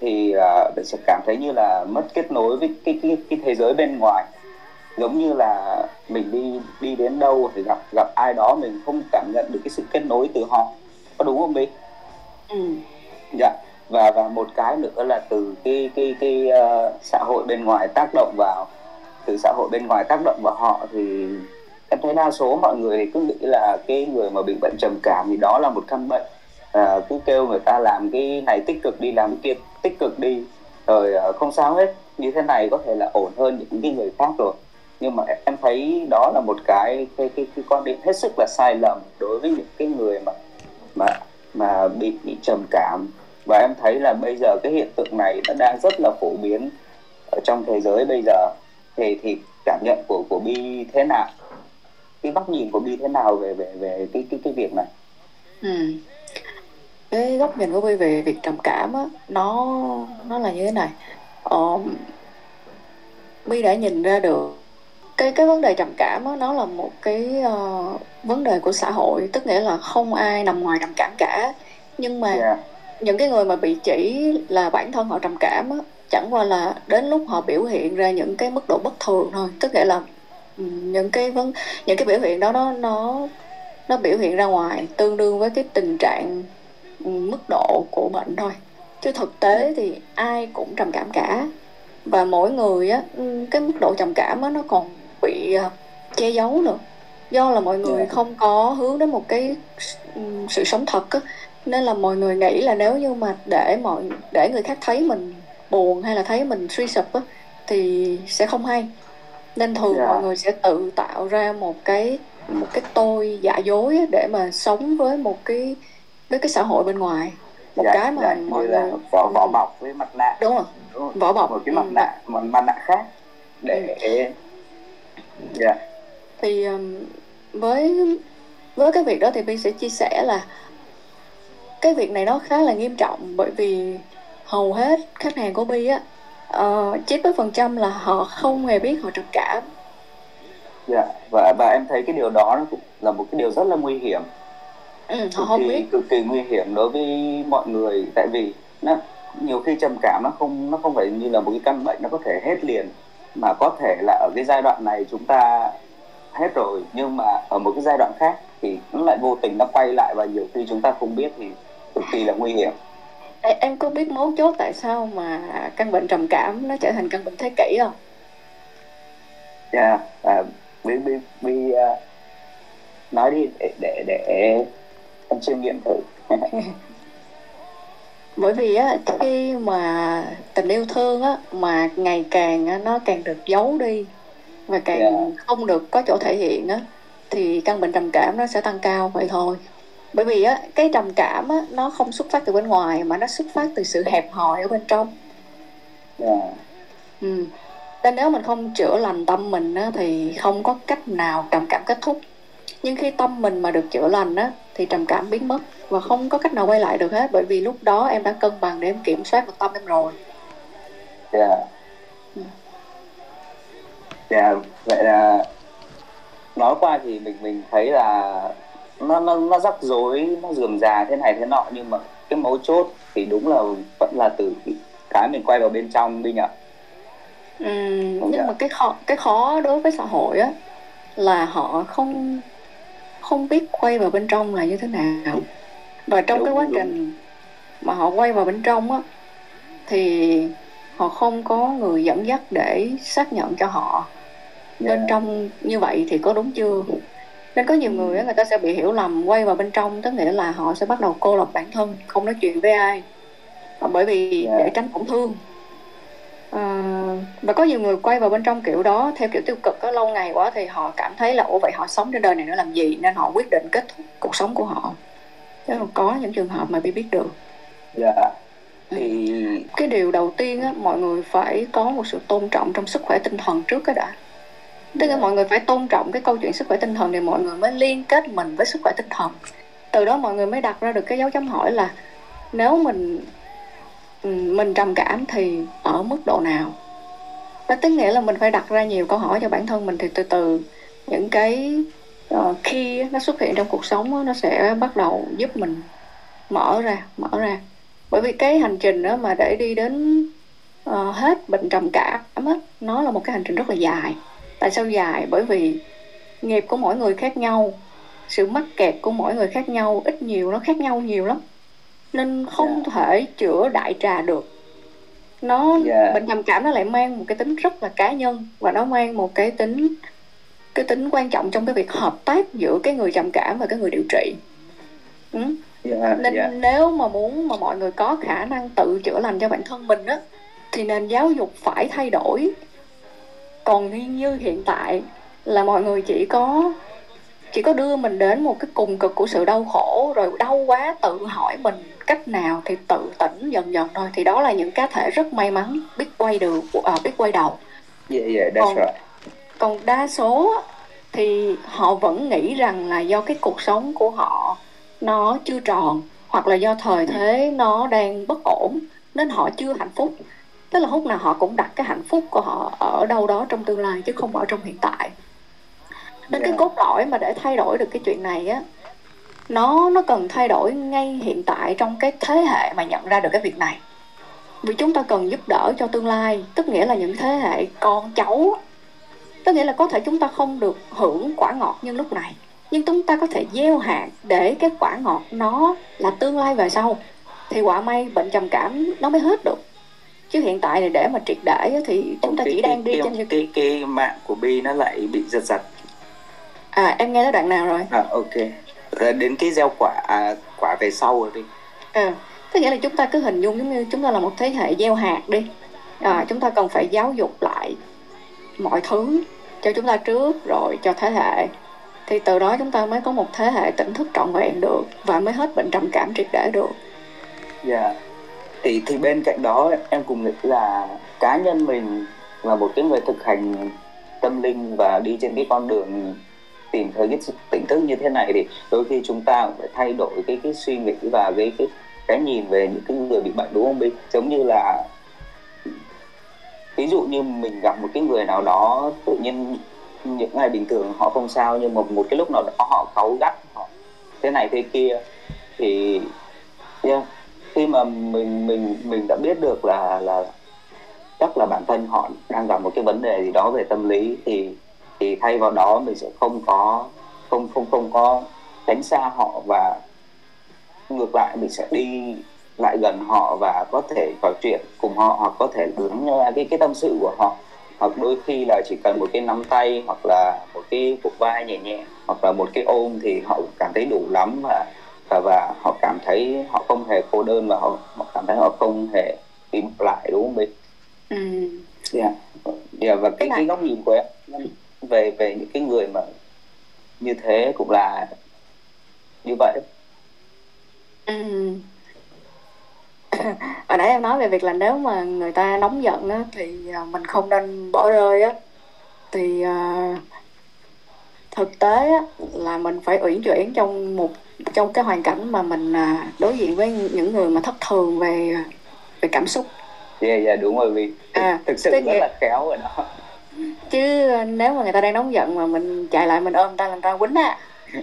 thì uh, mình sẽ cảm thấy như là mất kết nối với cái cái cái thế giới bên ngoài giống như là mình đi đi đến đâu thì gặp gặp ai đó mình không cảm nhận được cái sự kết nối từ họ có đúng không Bi? Ừm. Dạ và và một cái nữa là từ cái cái cái ờ, xã hội bên ngoài tác động vào từ xã hội bên ngoài tác động vào họ thì em thấy đa số mọi người thì cứ nghĩ là cái người mà bị bệnh trầm cảm thì đó là một căn bệnh. À, cứ kêu người ta làm cái này tích cực đi làm cái kia tích cực đi. Rồi à, không sao hết. Như thế này có thể là ổn hơn những cái người khác rồi. Nhưng mà em- em thấy đó là một cái cái cái, cái quan điểm hết sức là sai lầm đối với những cái người mà mà mà bị bị trầm cảm. Và em thấy là bây giờ cái hiện tượng này nó đang rất là phổ biến ở trong thế giới bây giờ. Thì thì cảm nhận của của bi thế nào? Cái góc nhìn của bi thế nào về về về cái cái cái việc này Ừm. cái góc nhìn của Vi về việc trầm cảm á nó nó là như thế này ờ, Vi đã nhìn ra được cái cái vấn đề trầm cảm á nó là một cái ờ, vấn đề của xã hội tức nghĩa là không ai nằm ngoài trầm cảm cả nhưng mà yeah. những cái người mà bị chỉ là bản thân họ trầm cảm á, chẳng qua là đến lúc họ biểu hiện ra những cái mức độ bất thường thôi tức nghĩa là những cái vấn những cái biểu hiện đó nó nó nó biểu hiện ra ngoài tương đương với cái tình trạng ừm, mức độ của bệnh thôi. Chứ thực tế thì ai cũng trầm cảm cả. Và mỗi người á ừm, cái mức độ trầm cảm á nó còn bị à, che giấu nữa. Do là mọi người Dạ. không có hướng đến một cái ừm, sự sống thật á. Nên là mọi người nghĩ là nếu như mà để mọi để người khác thấy mình buồn hay là thấy mình suy sụp á thì sẽ không hay nên thường Dạ. mọi người sẽ tự tạo ra một cái một cái tôi giả dối để mà sống với một cái với cái xã hội bên ngoài. Một Dạ, cái mà dạ, mọi người vỏ vỏ bọc với mặt nạ. Đúng rồi đúng vỏ bọc. Một cái mặt ừ, nạ một mặt nạ khác để dạ. Thì với với cái việc đó thì Bi sẽ chia sẻ là cái việc này nó khá là nghiêm trọng bởi vì hầu hết khách hàng của Bi á uh, 90% là họ không hề biết họ trầm cảm. Dạ và và em thấy cái điều đó nó cũng là một cái điều rất là nguy hiểm. Ừ, họ cực không kỳ biết. cực kỳ nguy hiểm đối với mọi người tại vì nó nhiều khi trầm cảm nó không nó không phải như là một cái căn bệnh nó có thể hết liền mà có thể là ở cái giai đoạn này chúng ta hết rồi nhưng mà ở một cái giai đoạn khác thì nó lại vô tình nó quay lại và nhiều khi chúng ta không biết thì cực kỳ là nguy hiểm Em có biết mấu chốt tại sao mà căn bệnh trầm cảm nó trở thành căn bệnh thế kỷ không? yeah. à, bi bi bi uh, nói đi để để để em chiêm nghiệm thử bởi vì á khi mà tình yêu thương á mà ngày càng nó càng được giấu đi và càng Yeah. không được có chỗ thể hiện á thì căn bệnh trầm cảm nó sẽ tăng cao vậy thôi bởi vì á cái trầm cảm á nó không xuất phát từ bên ngoài mà nó xuất phát từ sự hẹp hòi ở bên trong yeah. ừ. nên nếu mình không chữa lành tâm mình á thì không có cách nào trầm cảm kết thúc nhưng khi tâm mình mà được chữa lành á thì trầm cảm biến mất và không có cách nào quay lại được hết bởi vì lúc đó em đã cân bằng để em kiểm soát được tâm em rồi Yeah. Ừ. Yeah. vậy là nói qua thì mình mình thấy là nó nó nó rắc rối nó rườm rà thế này thế nọ nhưng mà cái mấu chốt thì đúng là vẫn là từ cái mình quay vào bên trong đi nhỉ Ừm, Không nhưng dạ. mà cái khó cái khó đối với xã hội á là họ không không biết quay vào bên trong là như thế nào và trong cái Đúng, quá đúng. trình mà họ quay vào bên trong á thì họ không có người dẫn dắt để xác nhận cho họ bên Yeah. trong như vậy thì có đúng chưa nên có nhiều người người ta sẽ bị hiểu lầm quay vào bên trong tức nghĩa là họ sẽ bắt đầu cô lập bản thân không nói chuyện với ai. Và bởi vì Yeah. để tránh tổn thương. Ờ, và có nhiều người quay vào bên trong kiểu đó theo kiểu tiêu cực á, lâu ngày quá thì họ cảm thấy là ủa vậy họ sống trên đời này nữa làm gì? Nên họ quyết định kết thúc cuộc sống của họ. Chứ không có những trường hợp mà bị biết được. Yeah. thì cái điều đầu tiên á, mọi người phải có một sự tôn trọng trong sức khỏe tinh thần trước cái đã tức là mọi người phải tôn trọng cái câu chuyện sức khỏe tinh thần thì mọi người mới liên kết mình với sức khỏe tinh thần. Từ đó mọi người mới đặt ra được cái dấu chấm hỏi là nếu mình ừ, mình trầm cảm thì ở mức độ nào? Đó tức nghĩa là mình phải đặt ra nhiều câu hỏi cho bản thân mình thì từ từ những cái uh, khi nó xuất hiện trong cuộc sống đó, nó sẽ bắt đầu giúp mình mở ra mở ra. Bởi vì cái hành trình đó mà để đi đến uh, hết bệnh trầm cảm đó, nó là một cái hành trình rất là dài tại sao dài bởi vì nghiệp của mỗi người khác nhau sự mắc kẹt của mỗi người khác nhau ít nhiều nó khác nhau nhiều lắm nên không thể chữa đại trà được nó Yeah. bệnh trầm cảm nó lại mang một cái tính rất là cá nhân và nó mang một cái tính cái tính quan trọng trong cái việc hợp tác giữa cái người trầm cảm và cái người điều trị ừ? yeah, nên yeah. nếu mà muốn mà mọi người có khả năng tự chữa lành cho bản thân mình á thì nền giáo dục phải thay đổi còn như, hiện tại là mọi người chỉ có chỉ có đưa mình đến một cái cùng cực của sự đau khổ rồi đau quá tự hỏi mình cách nào thì tự tỉnh dần dần thôi. Thì đó là những cá thể rất may mắn biết quay được à, biết quay đầu. Yeah, yeah, that's Còn- right. còn đa số thì họ vẫn nghĩ rằng là do cái cuộc sống của họ nó chưa tròn hoặc là do thời thế nó đang bất ổn nên họ chưa hạnh phúc tức là lúc nào họ cũng đặt cái hạnh phúc của họ ở đâu đó trong tương lai chứ không ở trong hiện tại. Nên cái Yeah. cốt lõi mà để thay đổi được cái chuyện này á nó nó cần thay đổi ngay hiện tại trong cái thế hệ mà nhận ra được cái việc này. Vì chúng ta cần giúp đỡ cho tương lai tức nghĩa là những thế hệ con cháu tức nghĩa là có thể chúng ta không được hưởng quả ngọt như lúc này nhưng chúng ta có thể gieo hạt để cái quả ngọt nó là tương lai về sau. Thì quả may bệnh trầm cảm nó mới hết được chứ hiện tại này để mà triệt để thì chúng ta cái, chỉ cái, đang đi cái, trên cái, cái mạng của Bi nó lại bị giật giật. À em nghe tới đoạn nào rồi? À ok. Rồi đến cái gieo quả à, quả về sau rồi đi. Ừ. Tức nghĩa là chúng ta cứ hình dung giống như chúng ta là một thế hệ gieo hạt đi. À, Chúng ta cần phải giáo dục lại mọi thứ cho chúng ta trước rồi cho thế hệ. Thì từ đó chúng ta mới có một thế hệ tỉnh thức trọn vẹn được Và mới hết bệnh trầm cảm triệt để được. Dạ. Thì thì bên cạnh đó em cùng nghĩ là cá nhân mình là một cái người thực hành tâm linh và đi trên cái con đường tìm thấy cái tỉnh thức như thế này thì đôi khi chúng ta cũng phải thay đổi cái cái suy nghĩ và cái cái cái nhìn về những cái người bị bệnh đúng không Bi? Giống như là ví dụ như mình gặp một cái người nào đó tự nhiên những ngày bình thường họ không sao nhưng mà một cái lúc nào đó họ cáu gắt họ thế này thế kia thì yeah, khi mà mình mình mình đã biết được là là chắc là bản thân họ đang gặp một cái vấn đề gì đó về tâm lý thì thì thay vào đó mình sẽ không có, không không không có tránh xa họ và ngược lại mình sẽ đi lại gần họ và có thể trò chuyện cùng họ hoặc có thể lắng nghe ờ, cái cái tâm sự của họ. Hoặc đôi khi là chỉ cần một cái nắm tay hoặc là một cái cục vai nhẹ nhẹ hoặc là một cái ôm thì họ cảm thấy đủ lắm và và, và họ cảm thấy họ không hề cô đơn và họ, họ cảm thấy họ không hề bị lại đúng không Bi? ừ. Yeah. Yeah, và cái là- cái góc nhìn của em về về những cái người mà như thế cũng là như vậy Ừ. Hồi nãy em nói về việc là nếu mà người ta nóng giận á, thì à, mình không nên bỏ rơi á thì à, thực tế á, là mình phải uyển chuyển trong một trong cái hoàn cảnh mà mình à, đối diện với những người mà thất thường về về cảm xúc. Yeah, yeah, đúng rồi vì À, thực sự rất nghĩa- là khéo rồi đó. Chứ à, nếu mà người ta đang nóng giận mà mình chạy lại mình ôm ta làm ta quýnh á.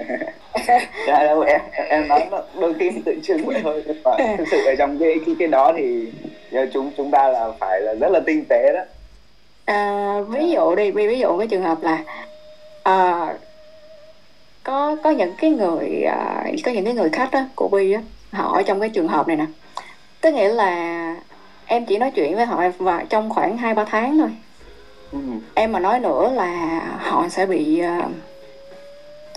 Dạ, đâu, em em nói nó đôi khi tự trưng vậy thôi nhưng mà thực sự ở trong cái cái cái đó thì yeah, chúng chúng ta là phải là rất là tinh tế đó. À, ví dụ đi ví ví dụ cái trường hợp là à, có có những cái người à, có những cái người khách á, của Bi á họ ở trong cái trường hợp này nè tức nghĩa là em chỉ nói chuyện với họ và trong khoảng hai ba tháng thôi ừ. em mà nói nữa là họ sẽ bị à,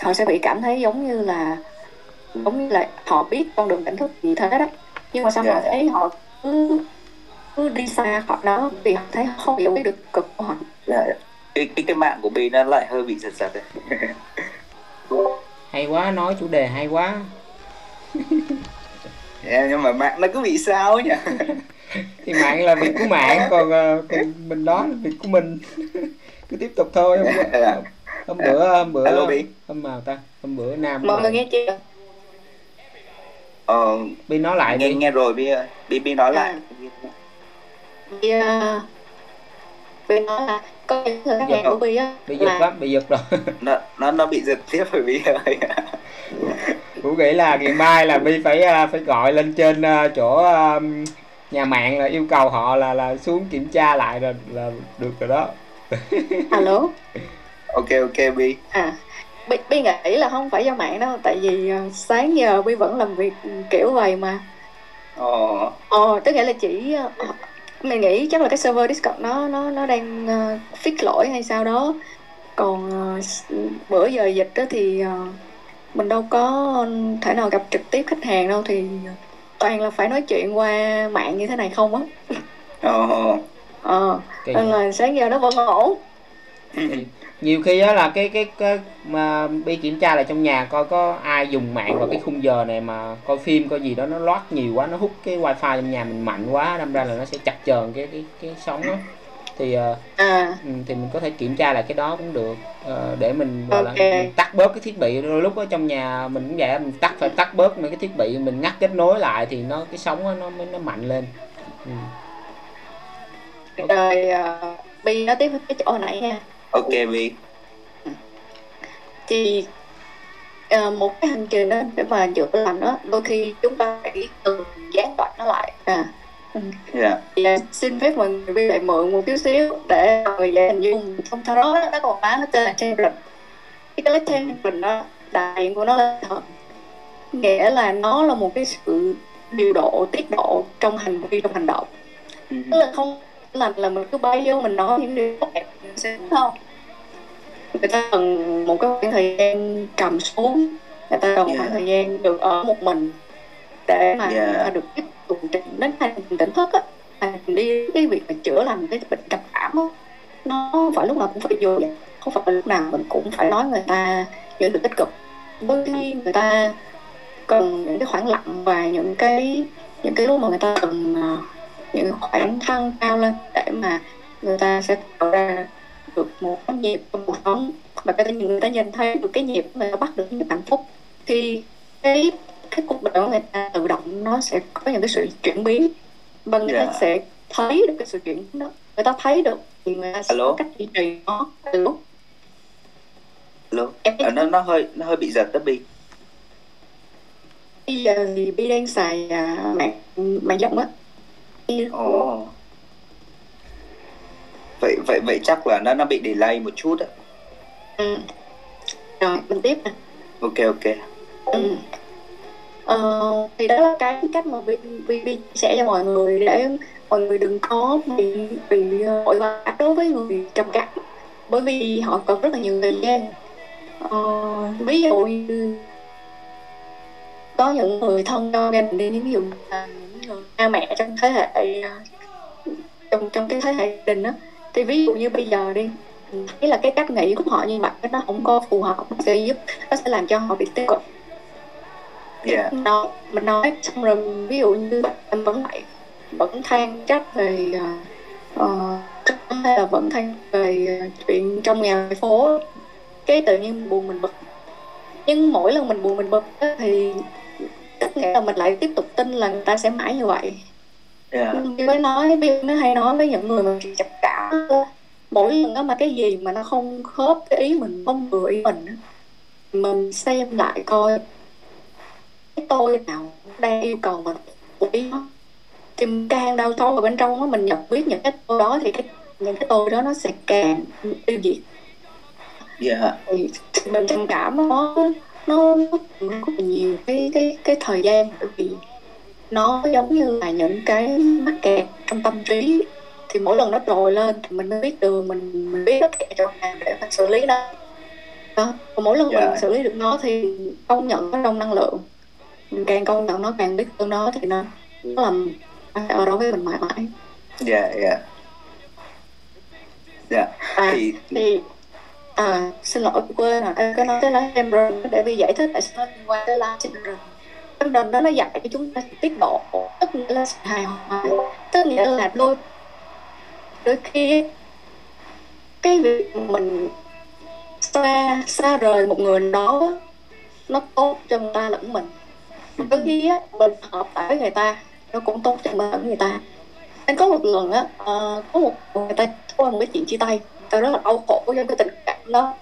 họ sẽ bị cảm thấy giống như là giống như là họ biết con đường tỉnh thức gì thế đó nhưng mà sao họ Dạ. thấy họ cứ cứ đi xa khỏi nó vì họ thấy không giải quyết được cực của họ Dạ, dạ. cái cái cái mạng của Bi nó lại hơi bị giật giật đấy hay quá nói chủ đề hay quá. Yeah, nhưng mà mạng nó cứ bị sao ấy nhỉ? Thì mạng là việc của mạng còn, ờ, còn mình nói là việc của mình. Cứ tiếp tục thôi hôm, bữa- Dạ. hôm bữa hôm bữa Bi. hôm nào ta? Hôm bữa nam mọi người nghe chưa? Ờ, bi nói lại nghe đi. nghe rồi Bi. Bi Bi nói À. lại. Bi, uh, Bi nói là có những người khách Dạ. hàng của Bi á bị giật là lắm bị giật rồi nó nó nó bị giật tiếp rồi Bi ơi Vũ nghĩ là ngày mai là Bi phải à, phải gọi lên trên à, chỗ à, nhà mạng là yêu cầu họ là là xuống kiểm tra lại rồi là được rồi đó. Alo? Ok ok Bi. À Bi, Bi nghĩ là không phải do mạng đâu tại vì ờ, sáng giờ Bi vẫn làm việc kiểu vậy mà. Ờ Ồ, tức nghĩa là chỉ mình nghĩ chắc là cái server Discord nó nó nó đang ờ, fix lỗi hay sao đó. Còn s- bữa giờ dịch đó thì ờ, mình đâu có thể nào gặp trực tiếp khách hàng đâu thì toàn là phải nói chuyện qua mạng như thế này không á. ờ Ờ, nên là sáng giờ nó vẫn ổn. Nhiều khi á là cái cái cái mà Bi kiểm tra lại trong nhà coi có ai dùng mạng vào cái khung giờ này mà coi phim coi gì đó nó loát nhiều quá nó hút cái wifi trong nhà mình mạnh quá đâm ra là nó sẽ chặt chờn cái cái cái sóng á thì ờ, À, Ừ, thì mình có thể kiểm tra lại cái đó cũng được ờ, để mình gọi Ok. là mình tắt bớt cái thiết bị đôi lúc ở trong nhà mình cũng vậy mình tắt phải tắt bớt mấy cái thiết bị mình ngắt kết nối lại thì nó cái sóng nó mới nó mạnh lên ừ. rồi ờ, Bi nói tiếp cái chỗ nãy nha. Ok Bi thì ờ, một cái hành trình đó mà chữa lành đó. Đôi khi chúng ta phải từng gián đoạn nó lại. À. Dạ. Thì à, xin phép mọi người lại mượn một chút xíu để người dễ hình dung trong thơ đó nó một má nó tên là Chamberlain cái cái Chamberlain đó đại diện của nó là thật. Nghĩa là nó là một cái sự điều độ tiết độ trong hành vi trong hành động. Ừ. tức là không là là mình cứ bay vô mình nói những điều tốt đẹp mình sẽ không người ta cần một cái khoảng thời gian trầm xuống người ta cần Yeah. khoảng thời gian được ở một mình để mà Yeah. người ta được tiếp tục trình đến hành trình tỉnh thức á hành trình đi cái việc mà chữa lành cái bệnh trầm cảm á nó không phải lúc nào cũng phải vô vậy không phải lúc nào mình cũng phải nói người ta những điều tích cực đôi khi người ta cần những cái khoảng lặng và những cái những cái lúc mà người ta cần ờ, những khoảng thăng cao lên để mà người ta sẽ tạo ra được một cái nhịp trong cuộc sống. Và cái người ta nhìn thấy được cái nhịp ta bắt được những hạnh phúc. Thì cái cái cuộc đời của người ta tự động nó sẽ có những cái sự chuyển biến. Và người ta Dạ. sẽ thấy được cái sự chuyển biến đó. Người ta thấy được thì người ta sẽ Alo? có cách duy trì nó. Từ lúc em Ờ, nó nó hơi nó hơi bị giật đó Bi. Bây giờ thì Bi đang xài à, mạng mạng rộng á. Ồ vậy vậy vậy chắc là nó nó bị delay một chút á. Ừ. rồi mình tiếp nè. Ok ok. Ừ. Ờ, thì đó là cái cách mà Vi, Vi, chia sẻ cho mọi người để mọi người đừng có bị bị ờ, vội vã đối với người trầm cảm bởi vì họ cần rất là nhiều thời gian. Ờ, ví dụ như có những người thân trong gia đình đi ví dụ là những người cha mẹ trong thế hệ ờ, trong trong cái thế hệ gia đình đó thì ví dụ như bây giờ đi thấy là cái cách nghĩ của họ như vậy nó không có phù hợp nó sẽ giúp nó sẽ làm cho họ bị tiêu cực. Yeah nó mình nói xong rồi ví dụ như em vẫn lại vẫn than trách về uh, hay là vẫn than về ờ, chuyện trong nhà phố cái tự nhiên buồn mình bực. Nhưng mỗi lần mình buồn mình bực thì tức nghĩa là mình lại tiếp tục tin là người ta sẽ mãi như vậy yeah như mới nói dụ nó hay nói với những người mà trầm cảm á, mỗi lần đó mà cái gì mà nó không khớp cái ý mình không vừa ý mình mình xem lại coi. Cái tôi nào đang yêu cầu mình ý nó? Mình càng đau sâu vào bên trong á mình nhận biết những cái tôi đó thì cái những cái tôi đó nó sẽ càng tiêu diệt yeah thì mình trầm cảm nó nó nó rất là nhiều cái cái cái thời gian bởi vì nó giống như là những cái mắc kẹt trong tâm trí. Thì mỗi lần nó trồi lên thì mình mới biết đường mình mình biết tất cả chỗ nào để mình xử lý nó. Đó. Và mỗi lần Dạ. mình xử lý được nó thì công nhận nó trong năng lượng. Mình càng công nhận nó càng biết thương nó thì nó nó làm ở đó với mình mãi mãi. Yeah yeah yeah à thì thì à xin lỗi quên rồi em có nói tới lá syndrome để vi giải thích tại sao nó liên quan tới lá syndrome syndrome đó nó dạy cho chúng ta tiết độ tức nghĩa là sự hài hòa. Tức nghĩa là đôi đôi khi cái việc mình xa xa rời một người đó nó tốt cho người ta lẫn mình. Đôi khi á mình hợp lại với người ta nó cũng tốt cho mình lẫn người ta. Anh có một lần á uh, có một người ta qua một cái chuyện chia tay tao rất là đau khổ trong cái tình cảm đó.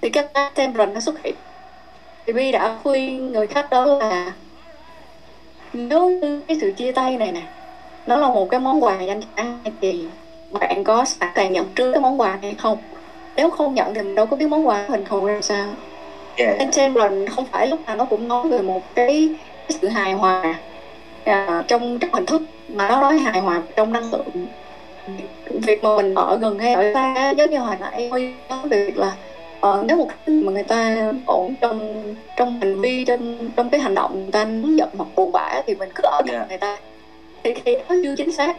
Thì cái tem rần nó xuất hiện. Thì Vi đã khuyên người khách đó là nếu như cái sự chia tay này nè nó là một cái món quà dành cho ai thì bạn có sẵn sàng nhận trước cái món quà này không? Nếu không nhận thì mình đâu có biết món quà hình thù ra sao? Yeah anh xem lần không phải lúc nào nó cũng nói về một cái, cái sự hài hòa à, trong trong hình thức mà nó nói hài hòa trong năng lượng. Việc mà mình ở gần hay ở xa giống như hồi nãy nói về việc là ờ, nếu một cái mà người ta ổn trong trong hành vi trong trong cái hành động người ta nóng giận hoặc buồn bã thì mình cứ ở gần Yeah. người ta thì thì nó chưa chính xác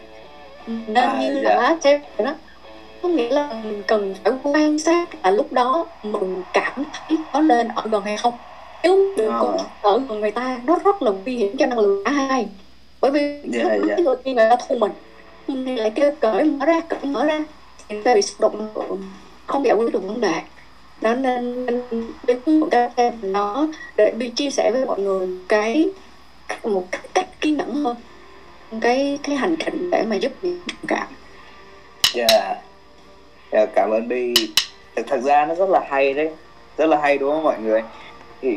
nên À, như dạ. là xem đó có nghĩa là mình cần phải quan sát là lúc đó mình cảm thấy có nên ở gần hay không nếu Ờ. có ở gần người ta nó rất là nguy hiểm cho năng lượng cả hai bởi vì Dạ, lúc dạ. đó người ta thu mình thì lại kêu cởi mở ra cởi mở ra thì người ta bị xúc động năng lượng không giải quyết được vấn đề nó nên đứng một cái em nó để đi chia sẻ với mọi người cái một cách, cách kiên nhẫn hơn cái cái hành trình để mà giúp người trầm dạ Yeah. Yeah, cảm ơn Bi. Thực, thật ra nó rất là hay đấy, rất là hay đúng không mọi người? Thì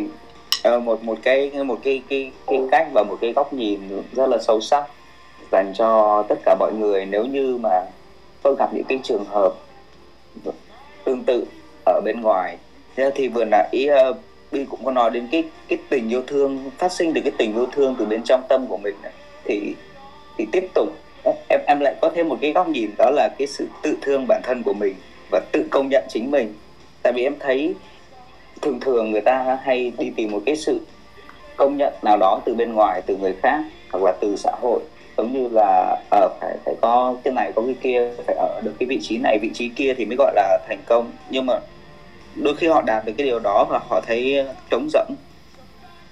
ờ, một một cái một cái cái cái cách và một cái góc nhìn rất là sâu sắc dành cho tất cả mọi người nếu như mà tôi gặp những cái trường hợp tương tự ở bên ngoài. Thế thì vừa nãy uh, Bi cũng có nói đến cái cái tình yêu thương phát sinh từ cái tình yêu thương từ bên trong tâm của mình này. thì thì tiếp tục em em lại có thêm một cái góc nhìn đó là cái sự tự thương bản thân của mình và tự công nhận chính mình tại vì em thấy thường thường người ta hay đi tìm một cái sự công nhận nào đó từ bên ngoài từ người khác hoặc là từ xã hội giống như là ờ, phải phải có cái này có cái kia phải ở được cái vị trí này vị trí kia thì mới gọi là thành công nhưng mà đôi khi họ đạt được cái điều đó và họ thấy ờ, trống rỗng.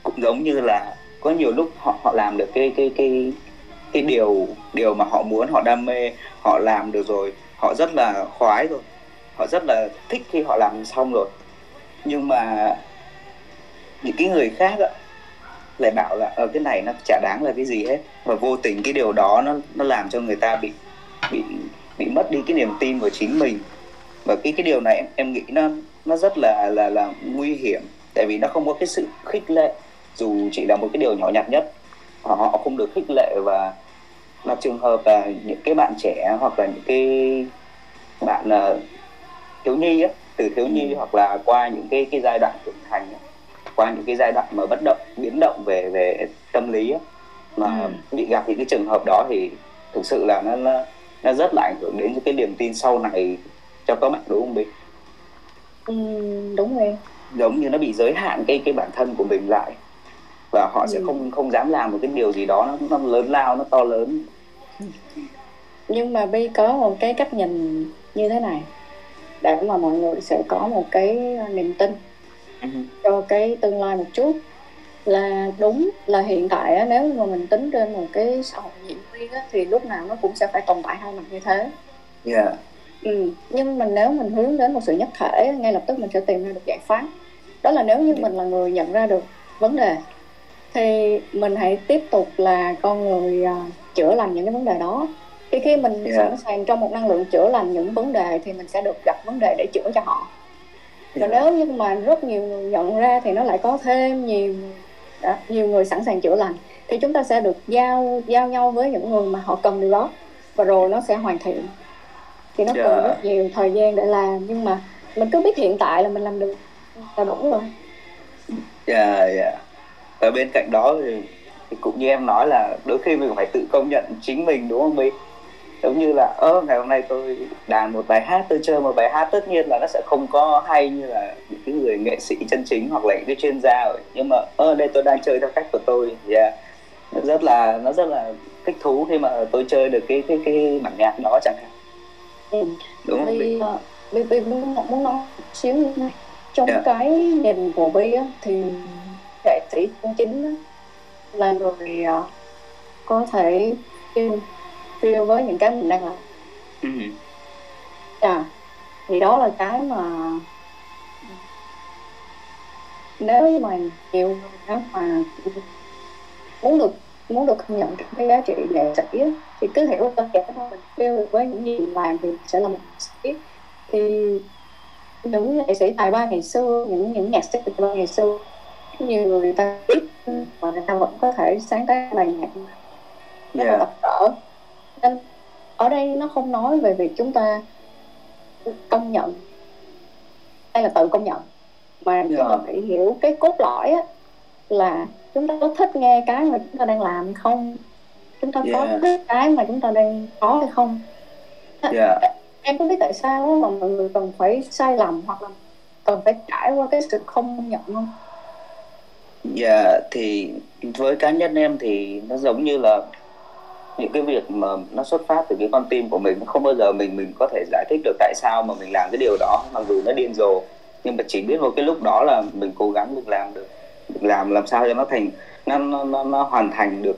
Cũng giống như là có nhiều lúc họ họ làm được cái cái cái cái điều điều mà họ muốn họ đam mê họ làm được rồi họ rất là khoái rồi. Họ rất là thích khi họ làm xong rồi. Nhưng mà những cái người khác á lại bảo là ở cái này nó chả đáng là cái gì hết. Và vô tình cái điều đó nó nó làm cho người ta bị bị bị mất đi cái niềm tin của chính mình. Và cái cái điều này em, em nghĩ nó nó rất là là là nguy hiểm tại vì nó không có cái sự khích lệ dù chỉ là một cái điều nhỏ nhặt nhất họ họ không được khích lệ và là trường hợp là những cái bạn trẻ hoặc là những cái bạn uh, thiếu nhi á từ thiếu nhi hoặc là qua những cái cái giai đoạn trưởng thành á, qua những cái giai đoạn mà bất động biến động về về tâm lý á, mà Ừ. bị gặp những cái trường hợp đó thì thực sự là nó nó, nó rất là ảnh hưởng đến cái niềm tin sau này cho các bạn đúng không Bình? Ừm, đúng rồi. Giống như nó bị giới hạn cái cái bản thân của mình lại. Và họ sẽ Ừ. không không dám làm một cái điều gì đó nó, nó lớn lao nó to lớn. Nhưng mà Bi có một cái cách nhìn như thế này. Để mà mọi người sẽ có một cái niềm tin cho cái tương lai một chút. Là đúng là hiện tại á, nếu mà mình tính trên một cái xã hội diễn viên á, thì lúc nào nó cũng sẽ phải tồn tại hai mặt như thế. Yeah. Ừ. nhưng mà nếu mình hướng đến một sự nhất thể ngay lập tức mình sẽ tìm ra được giải pháp đó là nếu như mình là người nhận ra được vấn đề thì mình hãy tiếp tục là con người à, chữa lành những cái vấn đề đó thì khi mình Yeah. sẵn sàng trong một năng lượng chữa lành những vấn đề thì mình sẽ được gặp vấn đề để chữa cho họ và Yeah. nếu như mà rất nhiều người nhận ra thì nó lại có thêm nhiều đã, nhiều người sẵn sàng chữa lành thì chúng ta sẽ được giao giao nhau với những người mà họ cần điều đó và rồi nó sẽ hoàn thiện thì nó cần Yeah. rất nhiều thời gian để làm nhưng mà mình cứ biết hiện tại là mình làm được là đủ rồi Yeah, yeah. Ở bên cạnh đó thì, thì cũng như em nói là đôi khi mình phải tự công nhận chính mình đúng không Mỹ? Giống như là ơ ngày hôm nay tôi đàn một bài hát, tôi chơi một bài hát tất nhiên là nó sẽ không có hay như là những cái người nghệ sĩ chân chính hoặc là những cái chuyên gia rồi. Nhưng mà ơ đây tôi đang chơi theo cách của tôi. Yeah. Nó rất là nó rất là thích thú khi mà tôi chơi được cái cái cái bản nhạc đó chẳng hạn. Ừ. Đúng không Mỹ? Bi, Bi, Bi muốn, muốn nói xíu như này trong Dạ. cái nhìn của Bi á, thì nghệ sĩ chân chính á, là người ờ, có thể feel, feel với những cái mình đang làm Ừ. à, thì đó là cái mà nếu mà nhiều đó mà muốn được muốn được công nhận cái giá trị nghệ sĩ á, thì cứ hiểu đơn giản thôi mình feel được với những gì mình làm thì sẽ là một sĩ thì những nghệ sĩ tài ba ngày xưa những những nhạc sĩ tài ba ngày xưa nhiều người, ta biết mà người ta vẫn có thể sáng tác bài nhạc rất là Yeah. tập cỡ nên ở đây nó không nói về việc chúng ta công nhận hay là tự công nhận mà chúng ta Yeah. phải hiểu cái cốt lõi á, là chúng ta có thích nghe cái mà chúng ta đang làm không chúng ta có Yeah. thích cái mà chúng ta đang có hay không Yeah. em có biết tại sao mà mọi người cần phải sai lầm hoặc là cần phải trải qua cái sự không nhận không Dạ thì với cá nhân em thì nó giống như là những cái việc mà nó xuất phát từ cái con tim của mình không bao giờ mình mình có thể giải thích được tại sao mà mình làm cái điều đó mặc dù nó điên rồ nhưng mà chỉ biết một cái lúc đó là mình cố gắng mình làm được mình làm làm sao cho nó thành nó nó nó, nó hoàn thành được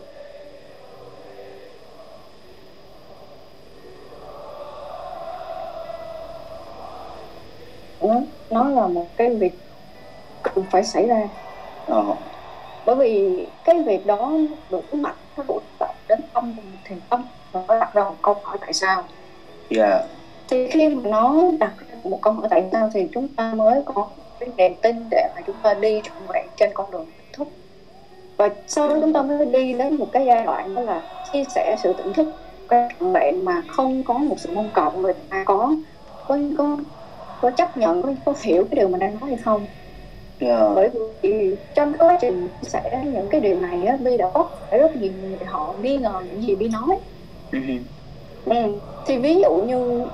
nó nó là một cái việc cần phải xảy ra. Ờ, bởi vì cái việc đó đủ mạnh nó đủ tác đến tâm thì tâm nó đặt ra một câu hỏi tại sao? Dạ. Thì khi mà nó đặt ra một câu hỏi tại sao thì chúng ta mới có cái niềm tin để mà chúng ta đi trọn vẹn trên con đường thức và sau đó chúng ta mới đi đến một cái giai đoạn đó là chia sẻ sự tỉnh thức cái trọn vẹn mà không có một sự mong cầu người ta có có có có chấp nhận có, hiểu cái điều mình đang nói hay không. Dạ. Bởi vì trong quá trình chia sẻ những cái điều này á Vi đã có phải rất nhiều người họ nghi ngờ những gì Vi nói. Ừ, ừ. thì ví dụ như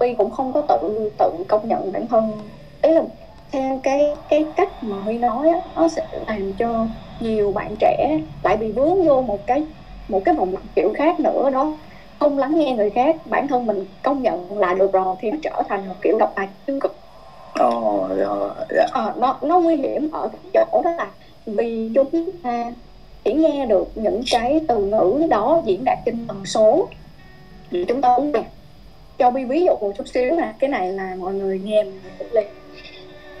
Vi cũng không có tự tự công nhận bản thân. Ý là theo cái cái cách mà Vi nói á nó sẽ làm cho nhiều bạn trẻ lại bị vướng vô một cái một cái vòng lặp kiểu khác nữa đó không lắng nghe người khác bản thân mình công nhận là được rồi thì nó trở thành một kiểu độc tài tiêu cực. Dạ, dạ. Ờ, nó nó nguy hiểm ở chỗ đó là vì chúng ta chỉ nghe được những cái từ ngữ đó diễn đạt trên tần số thì chúng ta uống nhạc cho bi ví dụ một chút xíu nè cái này là mọi người nghe mình liền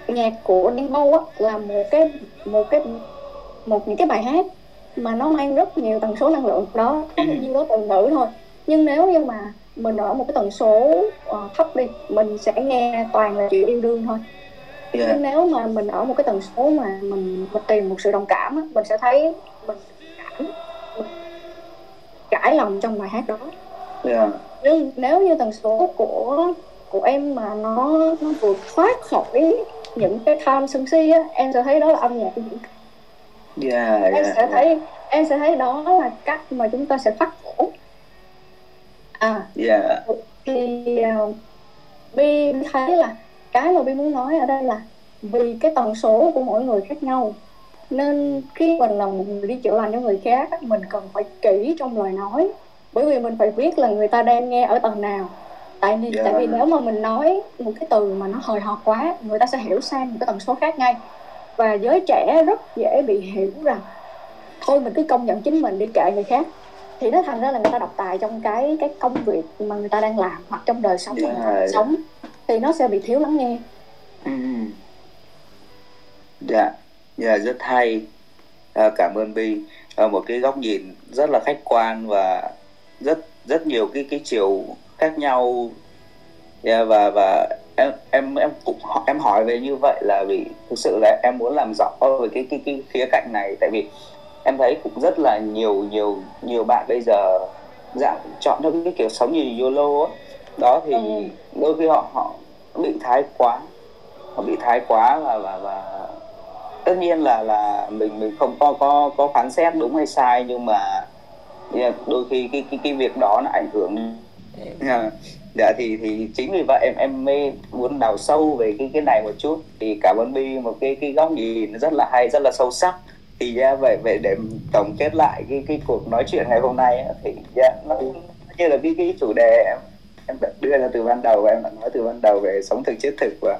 nhạc của Vâu á là một cái một cái một những cái bài hát mà nó mang rất nhiều tần số năng lượng. Đó có Ừ. nhiêu đó từ ngữ thôi nhưng nếu như mà mình ở một cái tần số ờ, thấp đi mình sẽ nghe toàn là chuyện yêu đương thôi Dạ. nhưng nếu mà mình ở một cái tần số mà mình, mình tìm một sự đồng cảm á, mình sẽ thấy mình cảm mình trải lòng trong bài hát đó Dạ. nhưng nếu như tần số của của em mà nó nó vượt thoát khỏi những cái tham sân si á em sẽ thấy đó là âm nhạc của những yeah, em yeah, sẽ yeah. thấy em sẽ thấy đó là cách mà chúng ta sẽ phát khổ à. Yeah. thì uh, bi thấy là cái mà bi muốn nói ở đây là vì cái tần số của mỗi người khác nhau nên khi mình là một người đi chữa lành cho người khác mình cần phải kỹ trong lời nói. Bởi vì mình phải biết là người ta đang nghe ở tầng nào. Tại vì Dạ. tại vì nếu mà mình nói một cái từ mà nó hời hợt quá người ta sẽ hiểu sang một cái tần số khác ngay. Và giới trẻ rất dễ bị hiểu rằng thôi mình cứ công nhận chính mình đi kệ người khác thì nó thành ra là người ta độc tài trong cái cái công việc mà người ta đang làm hoặc trong đời sống ta Dạ. sống thì nó sẽ bị thiếu lắng nghe Ừ. Dạ, dạ rất hay. À, cảm ơn Bi. À, một cái góc nhìn rất là khách quan và rất rất nhiều cái cái chiều khác nhau. Dạ, và và em em em cũng em hỏi về như vậy là vì thực sự là em muốn làm rõ về cái cái cái khía cạnh này tại vì em thấy cũng rất là nhiều nhiều nhiều bạn bây giờ dạng chọn theo cái kiểu sống như YOLO á. Đó thì Ừ. đôi khi họ họ bị thái quá họ bị thái quá và và và tất nhiên là là mình mình không có có có phán xét đúng hay sai nhưng mà đôi khi cái cái cái việc đó nó ảnh hưởng À, dạ thì thì chính vì vậy em em mới muốn đào sâu về cái cái này một chút thì cảm ơn Bi một cái cái góc nhìn rất là hay rất là sâu sắc thì ra vậy vậy để tổng kết lại cái cái cuộc nói chuyện ngày hôm nay thì ra nó như là cái cái chủ đề em em đã đưa ra từ ban đầu và em đã nói từ ban đầu về sống thực, chết thực và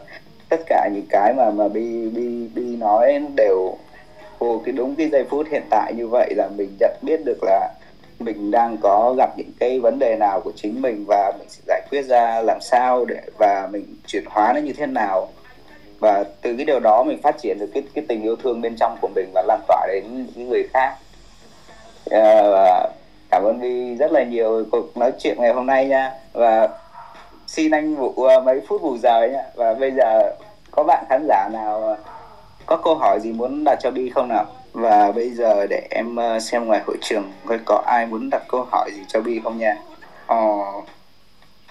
tất cả những cái mà mà Bi Bi Bi nói đều vô cái đúng cái giây phút hiện tại như vậy là mình nhận biết được là mình đang có gặp những cái vấn đề nào của chính mình và mình sẽ giải quyết ra làm sao để, và mình chuyển hóa nó như thế nào và từ cái điều đó mình phát triển được cái cái tình yêu thương bên trong của mình và lan tỏa đến những người khác. À, và cảm ơn Vi rất là nhiều cuộc nói chuyện ngày hôm nay nha. Và xin anh vụ ờ, mấy phút bù giờ nhá và bây giờ có bạn khán giả nào ờ, có câu hỏi gì muốn đặt cho Bi không nào? Và bây giờ để em xem ngoài hội trường coi có ai muốn đặt câu hỏi gì cho Bi không nha? Ờ,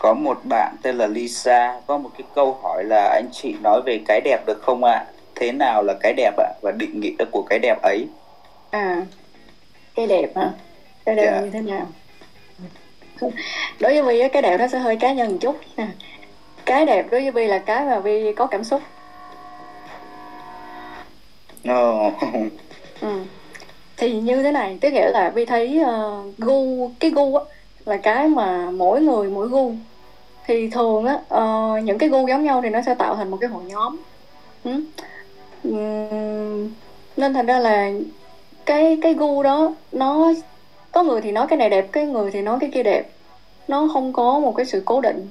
có một bạn tên là Lisa có một cái câu hỏi là anh chị nói về cái đẹp được không ạ? Thế nào là cái đẹp ạ? Và định nghĩa của cái đẹp ấy. À cái đẹp hả? Cái đẹp Dạ. như thế nào? Đối với Vi cái đẹp nó sẽ hơi cá nhân một chút. Nè cái đẹp đối với Vi là cái mà Vi có cảm xúc. Ồ, ừ. thì như thế này tức nghĩa là Vi thấy ờ, gu cái gu á là cái mà mỗi người mỗi gu thì thường á uh, những cái gu giống nhau thì nó sẽ tạo thành một cái hội nhóm. Ừ. Nên thành ra là cái cái gu đó nó có người thì nói cái này đẹp cái người thì nói cái kia đẹp. Nó không có một cái sự cố định.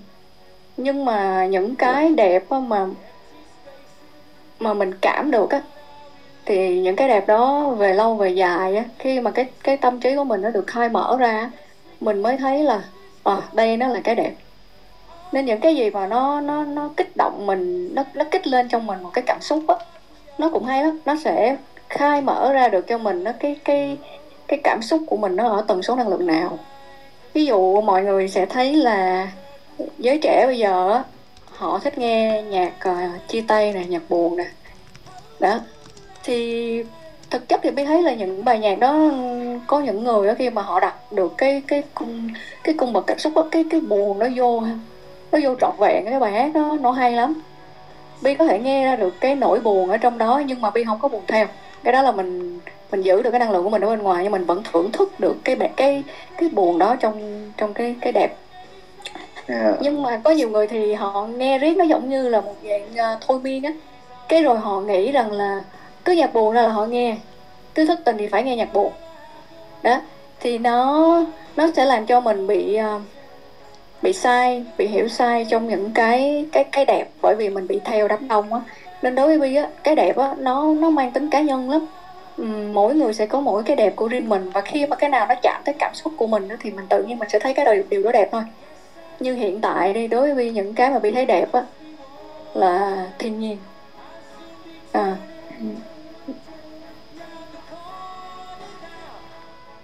Nhưng mà những cái đẹp mà mà mình cảm được á thì những cái đẹp đó về lâu về dài á khi mà cái cái tâm trí của mình nó được khai mở ra mình mới thấy là à, đây nó là cái đẹp nên những cái gì mà nó nó nó kích động mình nó nó kích lên trong mình một cái cảm xúc á nó cũng hay lắm. Nó sẽ khai mở ra được cho mình nó cái cái cái cảm xúc của mình nó ở tần số năng lượng nào. Ví dụ mọi người sẽ thấy là giới trẻ bây giờ họ thích nghe nhạc uh, chia tay nè nhạc buồn nè. Đó. Thì thực chất thì mới thấy là những bài nhạc đó có những người đó khi mà họ đặt được cái cái cung cái cung bậc cảm xúc đó, cái cái buồn nó vô nó vô trọn vẹn cái bài hát đó nó hay lắm. Bi có thể nghe ra được cái nỗi buồn ở trong đó nhưng mà Bi không có buồn theo. Cái đó là mình mình giữ được cái năng lượng của mình ở bên ngoài nhưng mình vẫn thưởng thức được cái cái cái buồn đó trong trong cái cái đẹp. Yeah. nhưng mà có nhiều người thì họ nghe riết nó giống như là một dạng ờ, thôi miên á. Cái rồi họ nghĩ rằng là cứ nhạc buồn ra là họ nghe cứ thức tình thì phải nghe nhạc buồn. Đó thì nó nó sẽ làm cho mình bị ờ, bị sai bị hiểu sai trong những cái cái cái đẹp bởi vì mình bị theo đám đông á. Nên đối với bi á cái đẹp á nó nó mang tính cá nhân lắm. Mỗi người sẽ có mỗi cái đẹp của riêng mình và khi mà cái nào nó chạm tới cảm xúc của mình đó thì mình tự nhiên mình sẽ thấy cái điều, điều đó đẹp thôi. Như hiện tại đi đối với những cái mà bị thấy đẹp á là thiên nhiên. À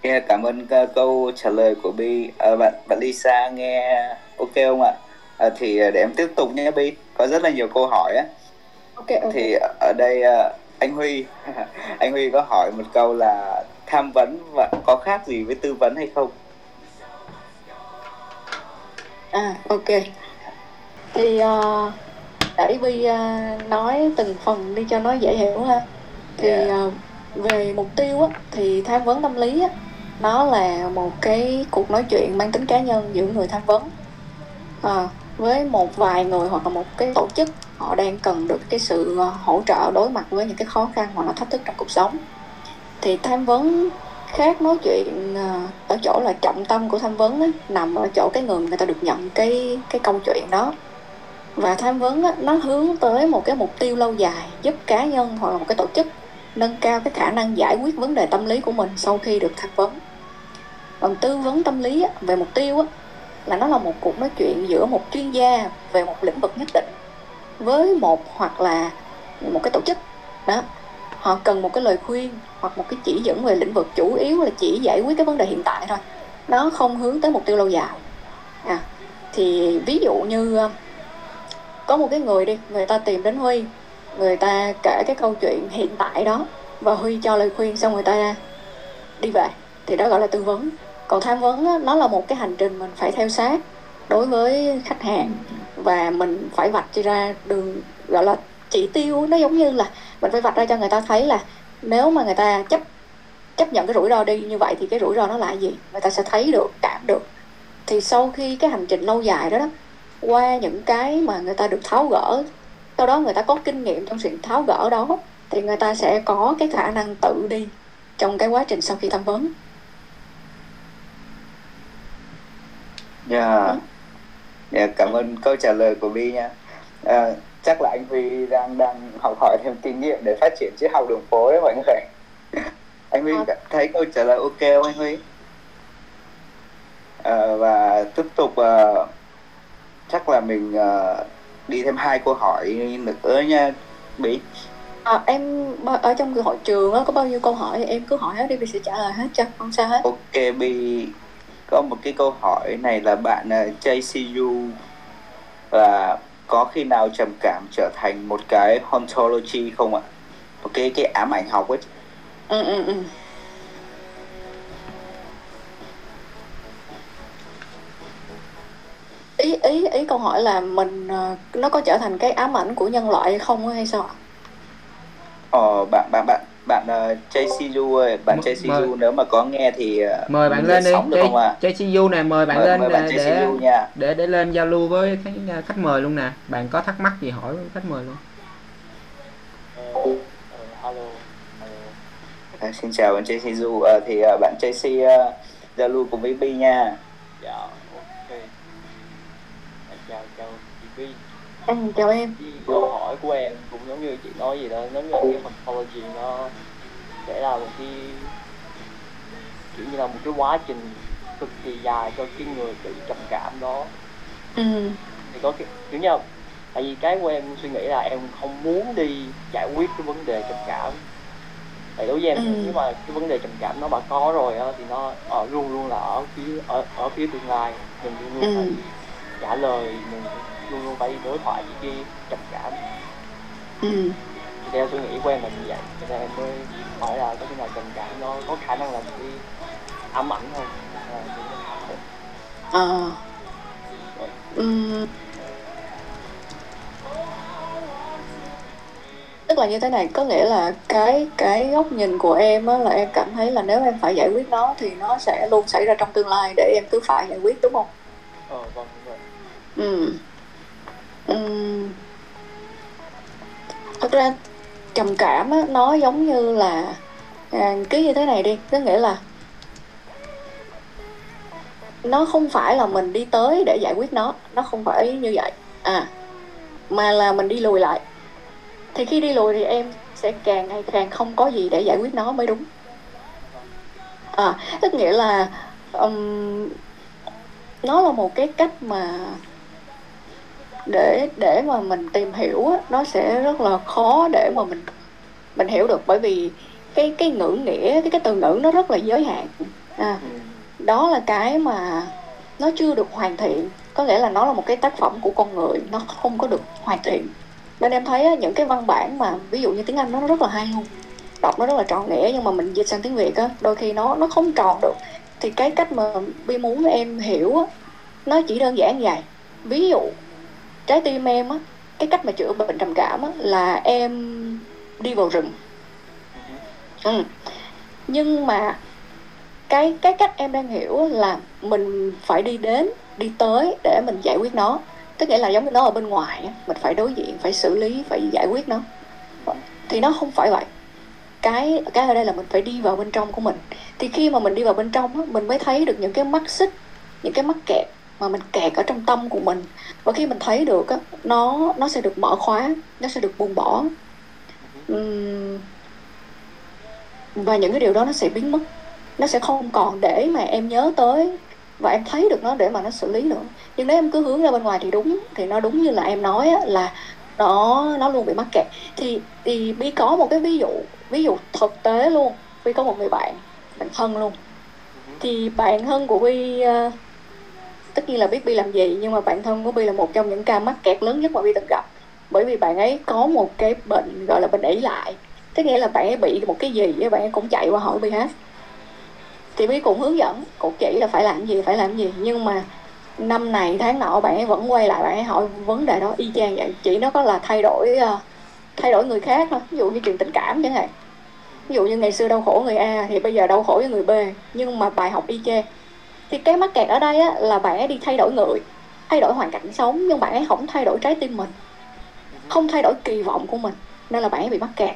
Yeah, cảm ơn uh, câu trả lời của Bi. À, bạn bạn Lisa nghe ok không ạ? À, thì để em tiếp tục nhé Bi. Có rất là nhiều câu hỏi á. ok ok thì ở đây ờ, anh Huy anh Huy có hỏi một câu là tham vấn và có khác gì với tư vấn hay không à ok thì uh, để Vi uh, nói từng phần đi cho nó dễ hiểu ha thì Yeah. uh, về mục tiêu á, thì tham vấn tâm lý á, nó là một cái cuộc nói chuyện mang tính cá nhân giữa người tham vấn. À, với một vài người hoặc là một cái tổ chức họ đang cần được cái sự ờ, hỗ trợ đối mặt với những cái khó khăn hoặc là thách thức trong cuộc sống. Thì tham vấn khác nói chuyện ờ, ở chỗ là trọng tâm của tham vấn ấy, nằm ở chỗ cái người người ta được nhận cái cái câu chuyện đó. Và tham vấn ấy, nó hướng tới một cái mục tiêu lâu dài giúp cá nhân hoặc là một cái tổ chức nâng cao cái khả năng giải quyết vấn đề tâm lý của mình sau khi được tham vấn còn tư vấn tâm lý á, về mục tiêu á, là nó là một cuộc nói chuyện giữa một chuyên gia về một lĩnh vực nhất định với một hoặc là một cái tổ chức. Đó họ cần một cái lời khuyên hoặc một cái chỉ dẫn về lĩnh vực chủ yếu là chỉ giải quyết cái vấn đề hiện tại thôi. Nó không hướng tới mục tiêu lâu dài. À, thì ví dụ như ờ, có một cái người đi người ta tìm đến huy người ta kể cái câu chuyện hiện tại đó và huy cho lời khuyên xong người ta đi về thì đó gọi là tư vấn còn tham vấn á, nó là một cái hành trình mình phải theo sát đối với khách hàng. Và mình phải vạch ra đường gọi là chỉ tiêu nó giống như là mình phải vạch ra cho người ta thấy là nếu mà người ta chấp chấp nhận cái rủi ro đi như vậy thì cái rủi ro nó là gì? Người ta sẽ thấy được cảm được. Thì sau khi cái hành trình lâu dài đó đó qua những cái mà người ta được tháo gỡ sau đó người ta có kinh nghiệm trong sự tháo gỡ đó thì người ta sẽ có cái khả năng tự đi trong cái quá trình sau khi tham vấn Yeah. Yeah, cảm ơn câu trả lời của Bi nha. À, chắc là anh Huy đang đang học hỏi thêm kinh nghiệm để phát triển triết học đường phố đấy mọi người. anh Huy Ờ. thấy câu trả lời ok không anh Huy? À, và tiếp tục ờ, chắc là mình ờ, đi thêm hai câu hỏi nữa nha Bi. à, em ở trong hội trường á, có bao nhiêu câu hỏi em cứ hỏi hết đi mình sẽ trả lời hết cho không sao hết Ok Bi có một cái câu hỏi này là bạn uh, JCU là có khi nào trầm cảm trở thành một cái ontology không ạ? Một cái cái ám ảnh học ấy. ừ, ừ, ừ. ý ý ý câu hỏi là mình ờ, nó có trở thành cái ám ảnh của nhân loại hay không hay sao ạ Ờ bạn bạn bạn bạn uh, JCU ơi, bạn M- JCU mời- nếu mà có nghe thì uh, mời bạn lên đi sóng được không ạ? JCU này mời bạn Mời, lên mời bạn để, để JCU nha. để để lên giao lưu với cái khách mời luôn nè bạn có thắc mắc gì hỏi khách mời luôn Ờ, ờ, hello. À, xin chào bạn JCU Ờ, thì uh, bạn JC uh, giao lưu cùng với Bi nha. Dạ, ok. Dạ, chào, chào chị Vi. Ừ, chào em. Câu hỏi của em cũng giống như chị nói gì đó, giống như cái ontology nó sẽ là một cái kiểu như là một cái quá trình cực kỳ dài cho cái người bị trầm cảm đó. Ừ, thì có cái kiểu như là tại vì cái của em suy nghĩ là em không muốn đi giải quyết cái vấn đề trầm cảm. Tại đối với em Ừ. nếu mà cái vấn đề trầm cảm nó đã có rồi á thì nó ở luôn luôn là ở phía ở ở phía tương lai. Mình luôn luôn Ừ. phải trả lời mình luôn luôn phải đối thoại với cái trầm cảm ừ. thì theo suy nghĩ của em là như vậy cho nên em mới hỏi là có khi nào trầm cảm nó có khả năng là một cái ám ảnh không à. Ừm. tức là như thế này có nghĩa là cái cái góc nhìn của em á, là em cảm thấy là nếu em phải giải quyết nó thì nó sẽ luôn xảy ra trong tương lai để em cứ phải giải quyết đúng không ờ vâng Ừ. ừ. Thật ra trầm cảm á, nó giống như là à, cứ như thế này đi có nghĩa là nó không phải là mình đi tới để giải quyết nó nó không phải như vậy. À mà là mình đi lùi lại. Thì khi đi lùi thì em sẽ càng ngày càng không có gì để giải quyết nó mới đúng. À tức nghĩa là um, nó là một cái cách mà để để mà mình tìm hiểu á, nó sẽ rất là khó để mà mình mình hiểu được. Bởi vì cái cái ngữ nghĩa cái cái từ ngữ nó rất là giới hạn. À, ừ. đó là cái mà nó chưa được hoàn thiện. Có nghĩa là nó là một cái tác phẩm của con người nó không có được hoàn thiện. Nên em thấy á, những cái văn bản mà ví dụ như tiếng Anh nó rất là hay luôn. Đọc nó rất là tròn nghĩa nhưng mà mình dịch sang tiếng Việt á đôi khi nó nó không tròn được. Thì cái cách mà Bi muốn em hiểu á nó chỉ đơn giản vậy. Ví dụ trái tim em á cái cách mà chữa bệnh trầm cảm á là em đi vào rừng. Ừ. nhưng mà cái cái cách em đang hiểu là mình phải đi đến đi tới để mình giải quyết nó. Tức nghĩa là giống như nó ở bên ngoài mình phải đối diện phải xử lý phải giải quyết nó. Thì nó không phải vậy. Cái cái ở đây là mình phải đi vào bên trong của mình. Thì khi mà mình đi vào bên trong á, mình mới thấy được những cái mắt xích những cái mắc kẹt mà mình kẹt ở trong tâm của mình và khi mình thấy được á, nó nó sẽ được mở khóa nó sẽ được buông bỏ. Và những cái điều đó nó sẽ biến mất. Nó sẽ không còn để mà em nhớ tới và em thấy được nó để mà nó xử lý nữa. Nhưng nếu em cứ hướng ra bên ngoài thì đúng thì nó đúng như là em nói á, là nó nó luôn bị mắc kẹt. Thì thì bi có một cái ví dụ ví dụ thực tế luôn. Bi có một người bạn bạn thân luôn. Thì bạn thân của bi uh, tất nhiên là biết bi làm gì nhưng mà bạn thân của bi là một trong những ca mắc kẹt lớn nhất mà bi từng gặp. Bởi vì bạn ấy có một cái bệnh gọi là bệnh ỷ lại. Tức nghĩa là bạn ấy bị một cái gì á, bạn ấy cũng chạy qua hỏi bi hết. Thì bi cũng hướng dẫn cũng chỉ là phải làm gì phải làm gì. Nhưng mà năm này tháng nọ bạn ấy vẫn quay lại bạn ấy hỏi vấn đề đó y chang vậy. Chỉ nó có là thay đổi ờ, thay đổi người khác thôi. Ví dụ như chuyện tình cảm chẳng hạn. Ví dụ như ngày xưa đau khổ người A thì bây giờ đau khổ với người B. Nhưng mà bài học y chang thì cái mắc kẹt ở đây á, là bạn ấy đi thay đổi người thay đổi hoàn cảnh sống nhưng bạn ấy không thay đổi trái tim mình không thay đổi kỳ vọng của mình nên là bạn ấy bị mắc kẹt.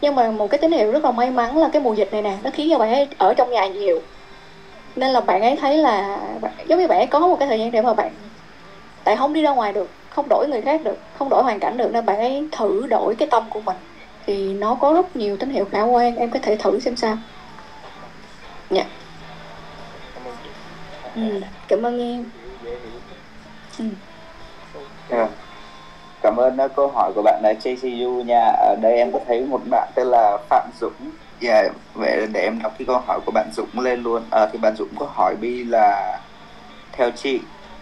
Nhưng mà một cái tín hiệu rất là may mắn là cái mùa dịch này nè nó khiến cho bạn ấy ở trong nhà nhiều. Nên là bạn ấy thấy là giống như bạn ấy có một cái thời gian để mà bạn tại không đi ra ngoài được không đổi người khác được không đổi hoàn cảnh được nên bạn ấy thử đổi cái tâm của mình. Thì nó có rất nhiều tín hiệu khả quan em có thể thử xem sao. Dạ ừ. cảm ơn em ừ. Dạ. Cảm ơn uh, câu hỏi của bạn là JCU nha. Ở đây em có thấy một bạn tên là Phạm Dũng. Dạ, vậy để em đọc cái câu hỏi của bạn Dũng lên luôn. À, thì bạn Dũng có hỏi Bi là theo chị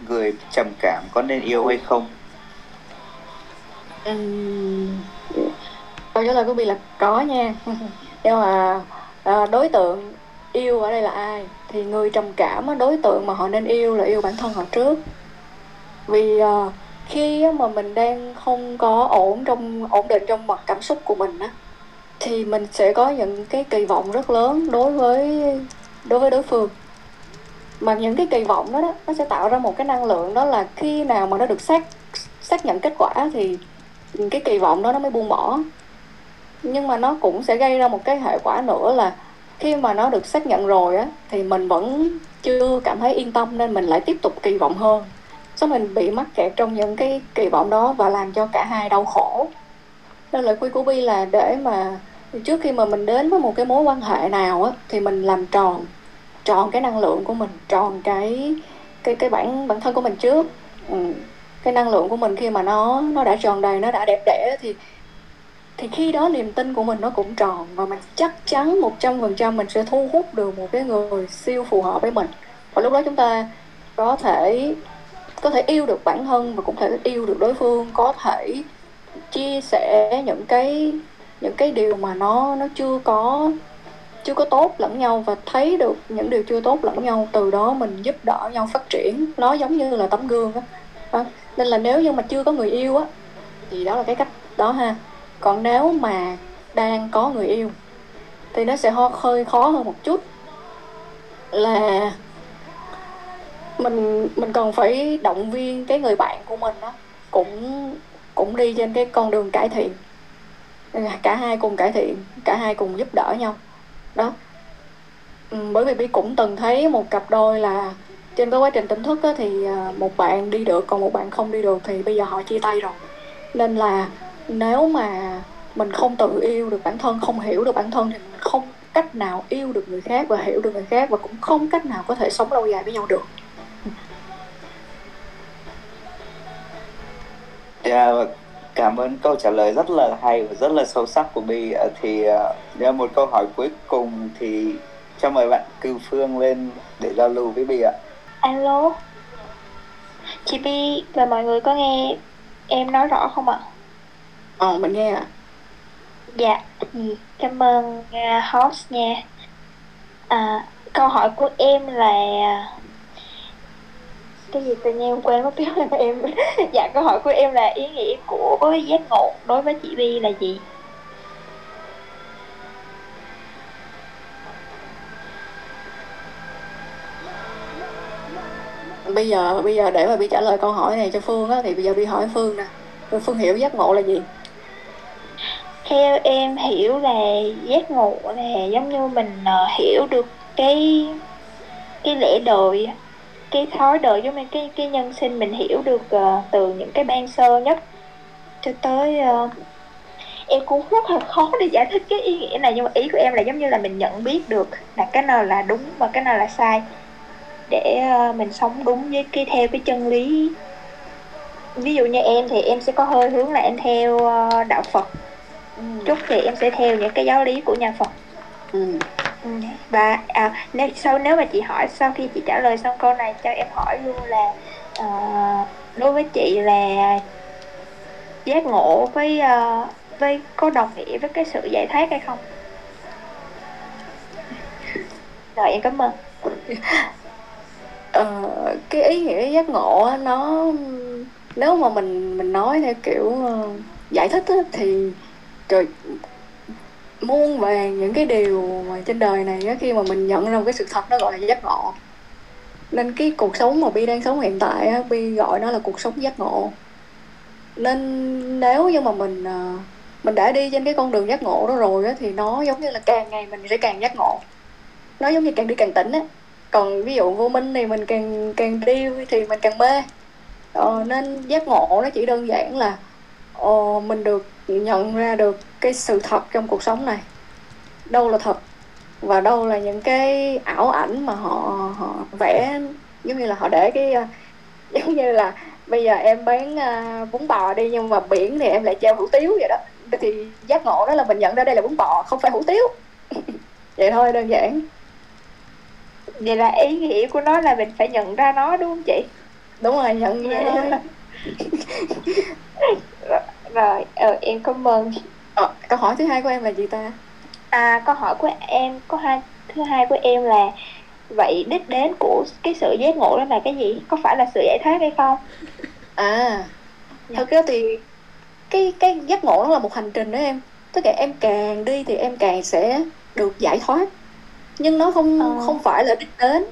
người trầm cảm có nên yêu hay không? Câu trả lời của Bi là có nha nhưng mà à, đối tượng yêu ở đây là ai? Thì người trầm cảm á, đối tượng mà họ nên yêu là yêu bản thân họ trước. Vì ờ, khi mà mình đang không có ổn trong ổn định trong mặt cảm xúc của mình á thì mình sẽ có những cái kỳ vọng rất lớn đối với đối với đối phương. Mà những cái kỳ vọng đó, đó nó sẽ tạo ra một cái năng lượng đó là khi nào mà nó được xác xác nhận kết quả thì cái kỳ vọng đó nó mới buông bỏ. Nhưng mà nó cũng sẽ gây ra một cái hệ quả nữa là khi mà nó được xác nhận rồi á, thì mình vẫn chưa cảm thấy yên tâm nên mình lại tiếp tục kỳ vọng hơn xong mình bị mắc kẹt trong những cái kỳ vọng đó và làm cho cả hai đau khổ nên lời khuyên của Bi là để mà trước khi mà mình đến với một cái mối quan hệ nào á, thì mình làm tròn tròn cái năng lượng của mình, tròn cái cái cái bản bản thân của mình trước ừ. cái năng lượng của mình khi mà nó nó đã tròn đầy, nó đã đẹp đẽ thì thì khi đó niềm tin của mình nó cũng tròn và mình chắc chắn một trăm phần trăm mình sẽ thu hút được một cái người siêu phù hợp với mình. Và lúc đó chúng ta có thể có thể yêu được bản thân và cũng thể yêu được đối phương, có thể chia sẻ những cái những cái điều mà nó nó chưa có chưa có tốt lẫn nhau và thấy được những điều chưa tốt lẫn nhau, từ đó mình giúp đỡ nhau phát triển. Nó giống như là tấm gương á. Đó. nên là nếu như mà chưa có người yêu á, thì đó là cái cách đó ha còn nếu mà đang có người yêu thì nó sẽ hơi khó hơn một chút. Là mình mình còn phải động viên cái người bạn của mình đó cũng cũng đi trên cái con đường cải thiện. Cả hai cùng cải thiện cả hai cùng giúp đỡ nhau. Đó. Bởi vì bi cũng từng thấy một cặp đôi là trên cái quá trình tỉnh thức á, thì à, một bạn đi được còn một bạn không đi được thì bây giờ họ chia tay rồi. Nên là nếu mà mình không tự yêu được bản thân không hiểu được bản thân thì mình không cách nào yêu được người khác và hiểu được người khác và cũng không cách nào có thể sống lâu dài với nhau được Dạ, cảm ơn câu trả lời rất là hay và rất là sâu sắc của Bi. Ờ, Thì uh, một câu hỏi cuối cùng thì cho mời bạn Cư Phương lên để giao lưu với Bi ạ. Alo Chị Bi và mọi người có nghe em nói rõ không ạ? Ờ, mình nghe ạ. Dạ, ừ, cảm ơn uh, host nha. À, câu hỏi của em là cái gì tự nhiên em quên mất tiếng là em. dạ, câu hỏi của em là ý nghĩa của giác ngộ đối với chị Vi là gì? Bây giờ bây giờ để mà Bi trả lời câu hỏi này cho Phương á thì bây giờ Bi hỏi Phương nè. Phương hiểu giác ngộ là gì? Theo em hiểu là giác ngộ là giống như mình uh, hiểu được cái cái lẽ đời cái thói đời giống như cái cái nhân sinh mình hiểu được uh, từ những cái ban sơ nhất. Cho tới uh, em cũng rất là khó để giải thích cái ý nghĩa này nhưng mà ý của em là giống như là mình nhận biết được là cái nào là đúng và cái nào là sai để uh, mình sống đúng với cái theo cái chân lý. Ví dụ như em thì em sẽ có hơi hướng là em theo uh, đạo Phật chút thì em sẽ theo những cái giáo lý của nhà Phật. Ừ. Ừ, và à, nếu sau nếu mà chị hỏi sau khi chị trả lời xong câu này cho em hỏi luôn là ờ, đối với chị là giác ngộ với ờ, với có đồng nghĩa với cái sự giải thoát hay không? Rồi em cảm ơn. Ờ, cái ý nghĩa giác ngộ á, nó nếu mà mình mình nói theo kiểu ờ, giải thích á, thì trời muôn vàng những cái điều mà trên đời này á, khi mà mình nhận ra một cái sự thật nó gọi là giác ngộ. Nên cái cuộc sống mà Bi đang sống hiện tại á, Bi gọi nó là cuộc sống giác ngộ. Nên nếu như mà mình à, mình đã đi trên cái con đường giác ngộ đó rồi á, thì nó giống như là càng ngày mình sẽ càng giác ngộ. Nó giống như càng đi càng tỉnh á. Còn ví dụ vô minh thì mình càng càng đi thì mình càng mê. Ờ, nên giác ngộ nó chỉ đơn giản là ờ, mình được nhận ra được cái sự thật trong cuộc sống này. Đâu là thật và đâu là những cái ảo ảnh mà họ họ vẽ giống như là họ để cái ờ, giống như là bây giờ em bán uh, bún bò đi nhưng mà biển thì em lại treo hủ tiếu vậy đó. Thì giác ngộ đó là mình nhận ra đây là bún bò không phải hủ tiếu. Vậy thôi đơn giản. Vậy là ý nghĩa của nó là mình phải nhận ra nó đúng không chị? Đúng rồi nhận ra. thôi rồi ờ, em cảm ơn Ờ, câu hỏi thứ hai của em là gì ta À, câu hỏi của em có hai thứ hai của em là vậy đích đến của cái sự giác ngộ đó là cái gì? Có phải là sự giải thoát hay không? à Dạ. thật ra thì cái cái giác ngộ nó là một hành trình đó em tức là em càng đi thì em càng sẽ được giải thoát nhưng nó không Ờ. không phải là đích đến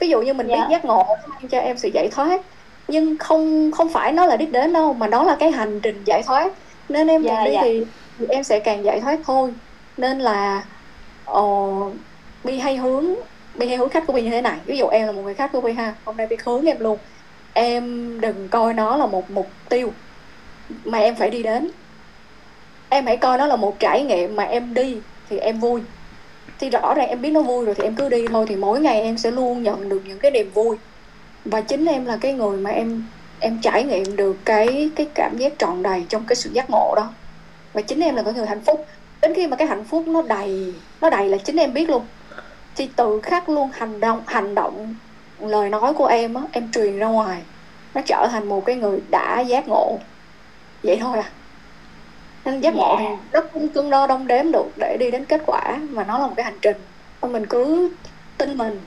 ví dụ như mình Dạ. biết giác ngộ nó mang cho em sự giải thoát nhưng không không phải nó là đích đến đâu mà nó là cái hành trình giải thoát. Nên em Dạ, càng đi dạ. thì, thì em sẽ càng giải thoát thôi. Nên là ờ, bi hay hướng bi hay hướng khách của bi như thế này. Ví dụ em là một người khách của bi ha hôm nay bi hướng em luôn. Em đừng coi nó là một mục tiêu mà em phải đi đến. Em hãy coi nó là một trải nghiệm mà em đi thì em vui. Thì rõ ràng em biết nó vui rồi thì em cứ đi thôi thì mỗi ngày em sẽ luôn nhận được những cái niềm vui và chính em là cái người mà em em trải nghiệm được cái cái cảm giác tròn đầy trong cái sự giác ngộ đó. Và chính em là cái người hạnh phúc. Đến khi mà cái hạnh phúc nó đầy nó đầy là chính em biết luôn. Thì từ khắc luôn hành động hành động lời nói của em á em truyền ra ngoài. Nó trở thành một cái người đã giác ngộ. Vậy thôi à. Nên giác ngộ thì rất không cân đo đong đếm được để đi đến kết quả. Mà nó là một cái hành trình. Mình cứ tin mình.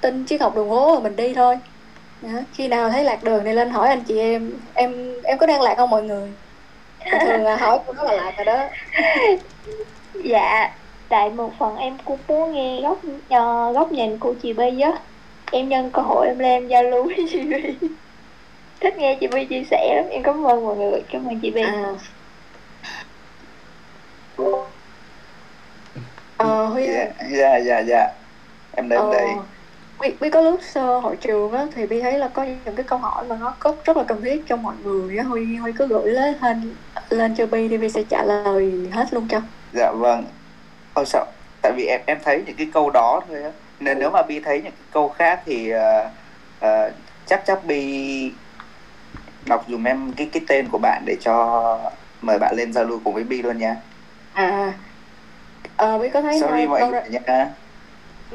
Tin chiếc học đường phố mà mình đi thôi Đó. khi nào thấy lạc đường thì lên hỏi anh chị em em em có đang lạc không mọi người Thường thường là hỏi cũng rất là lạc rồi đó Dạ, tại một phần em cũng muốn nghe góc ờ, góc nhìn của chị Bi á. Em nhân cơ hội em lên giao lưu với chị Bi. Thích nghe chị Bi chia sẻ lắm. Em cảm ơn mọi người, cảm ơn chị Bi. à ờ huy dạ dạ dạ dạ em Ờ, đây Bi, Bi có lướt sơ hội trường á thì Bi thấy là có những cái câu hỏi mà nó có rất là cần thiết cho mọi người á. Huy Huy cứ gửi lên lên, lên cho Bi thì Bi sẽ trả lời hết luôn cho. Dạ vâng. Ôi sao tại vì em em thấy những cái câu đó thôi á. Nên nếu mà bi thấy những cái câu khác thì ờ, ờ, chắc chắc bi đọc dùm em cái cái tên của bạn để cho mời bạn lên giao lưu cùng với bi luôn nha. À ờ, Bi có thấy sorry mọi người nha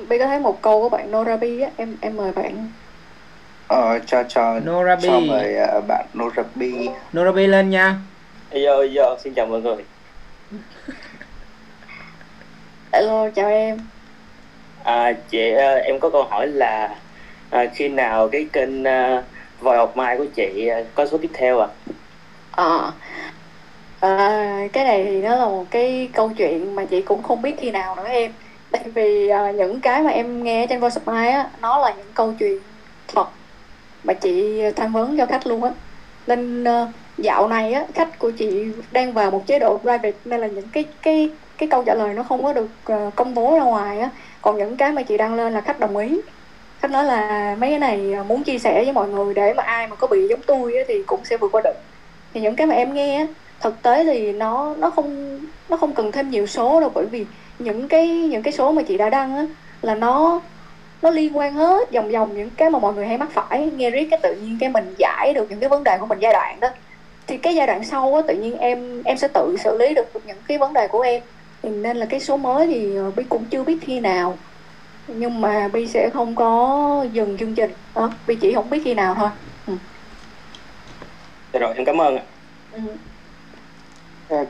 Bi có thấy một câu của bạn Norabi á em em mời bạn ờ, cho cho Norabi. cho mời ờ, bạn Norabi Norabi lên nha Yo yo, xin chào mọi người. Hello, chào em. À, chị ờ, em có câu hỏi là à, khi nào cái kênh uh, Vòi học mai của chị ờ, có số tiếp theo à? Ờ, à, cái này thì nó là một cái câu chuyện mà chị cũng không biết khi nào nữa em. Tại vì uh, những cái mà em nghe trên Voice of á, nó là những câu chuyện thật mà chị tham vấn cho khách luôn á. Nên uh, dạo này á, khách của chị đang vào một chế độ private nên là những cái cái cái câu trả lời nó không có được uh, công bố ra ngoài á. Còn những cái mà chị đăng lên là khách đồng ý. Khách nói là mấy cái này ờ, muốn chia sẻ với mọi người để mà ai mà có bị giống tôi á, thì cũng sẽ vượt qua được. Thì những cái mà em nghe á, thực tế thì nó nó không nó không cần thêm nhiều số đâu bởi vì những cái những cái số mà chị đã đăng á là nó nó liên quan hết vòng vòng những cái mà mọi người hay mắc phải. Nghe riết cái tự nhiên cái mình giải được những cái vấn đề của mình giai đoạn đó. Thì cái giai đoạn sau á tự nhiên em em sẽ tự xử lý được những cái vấn đề của em. Thì nên là cái số mới thì ờ, Bi cũng chưa biết khi nào. Nhưng mà Bi sẽ không có dừng chương trình. Đó Bi chỉ không biết khi nào thôi. Dạ rồi, em cảm ơn ạ. ừ.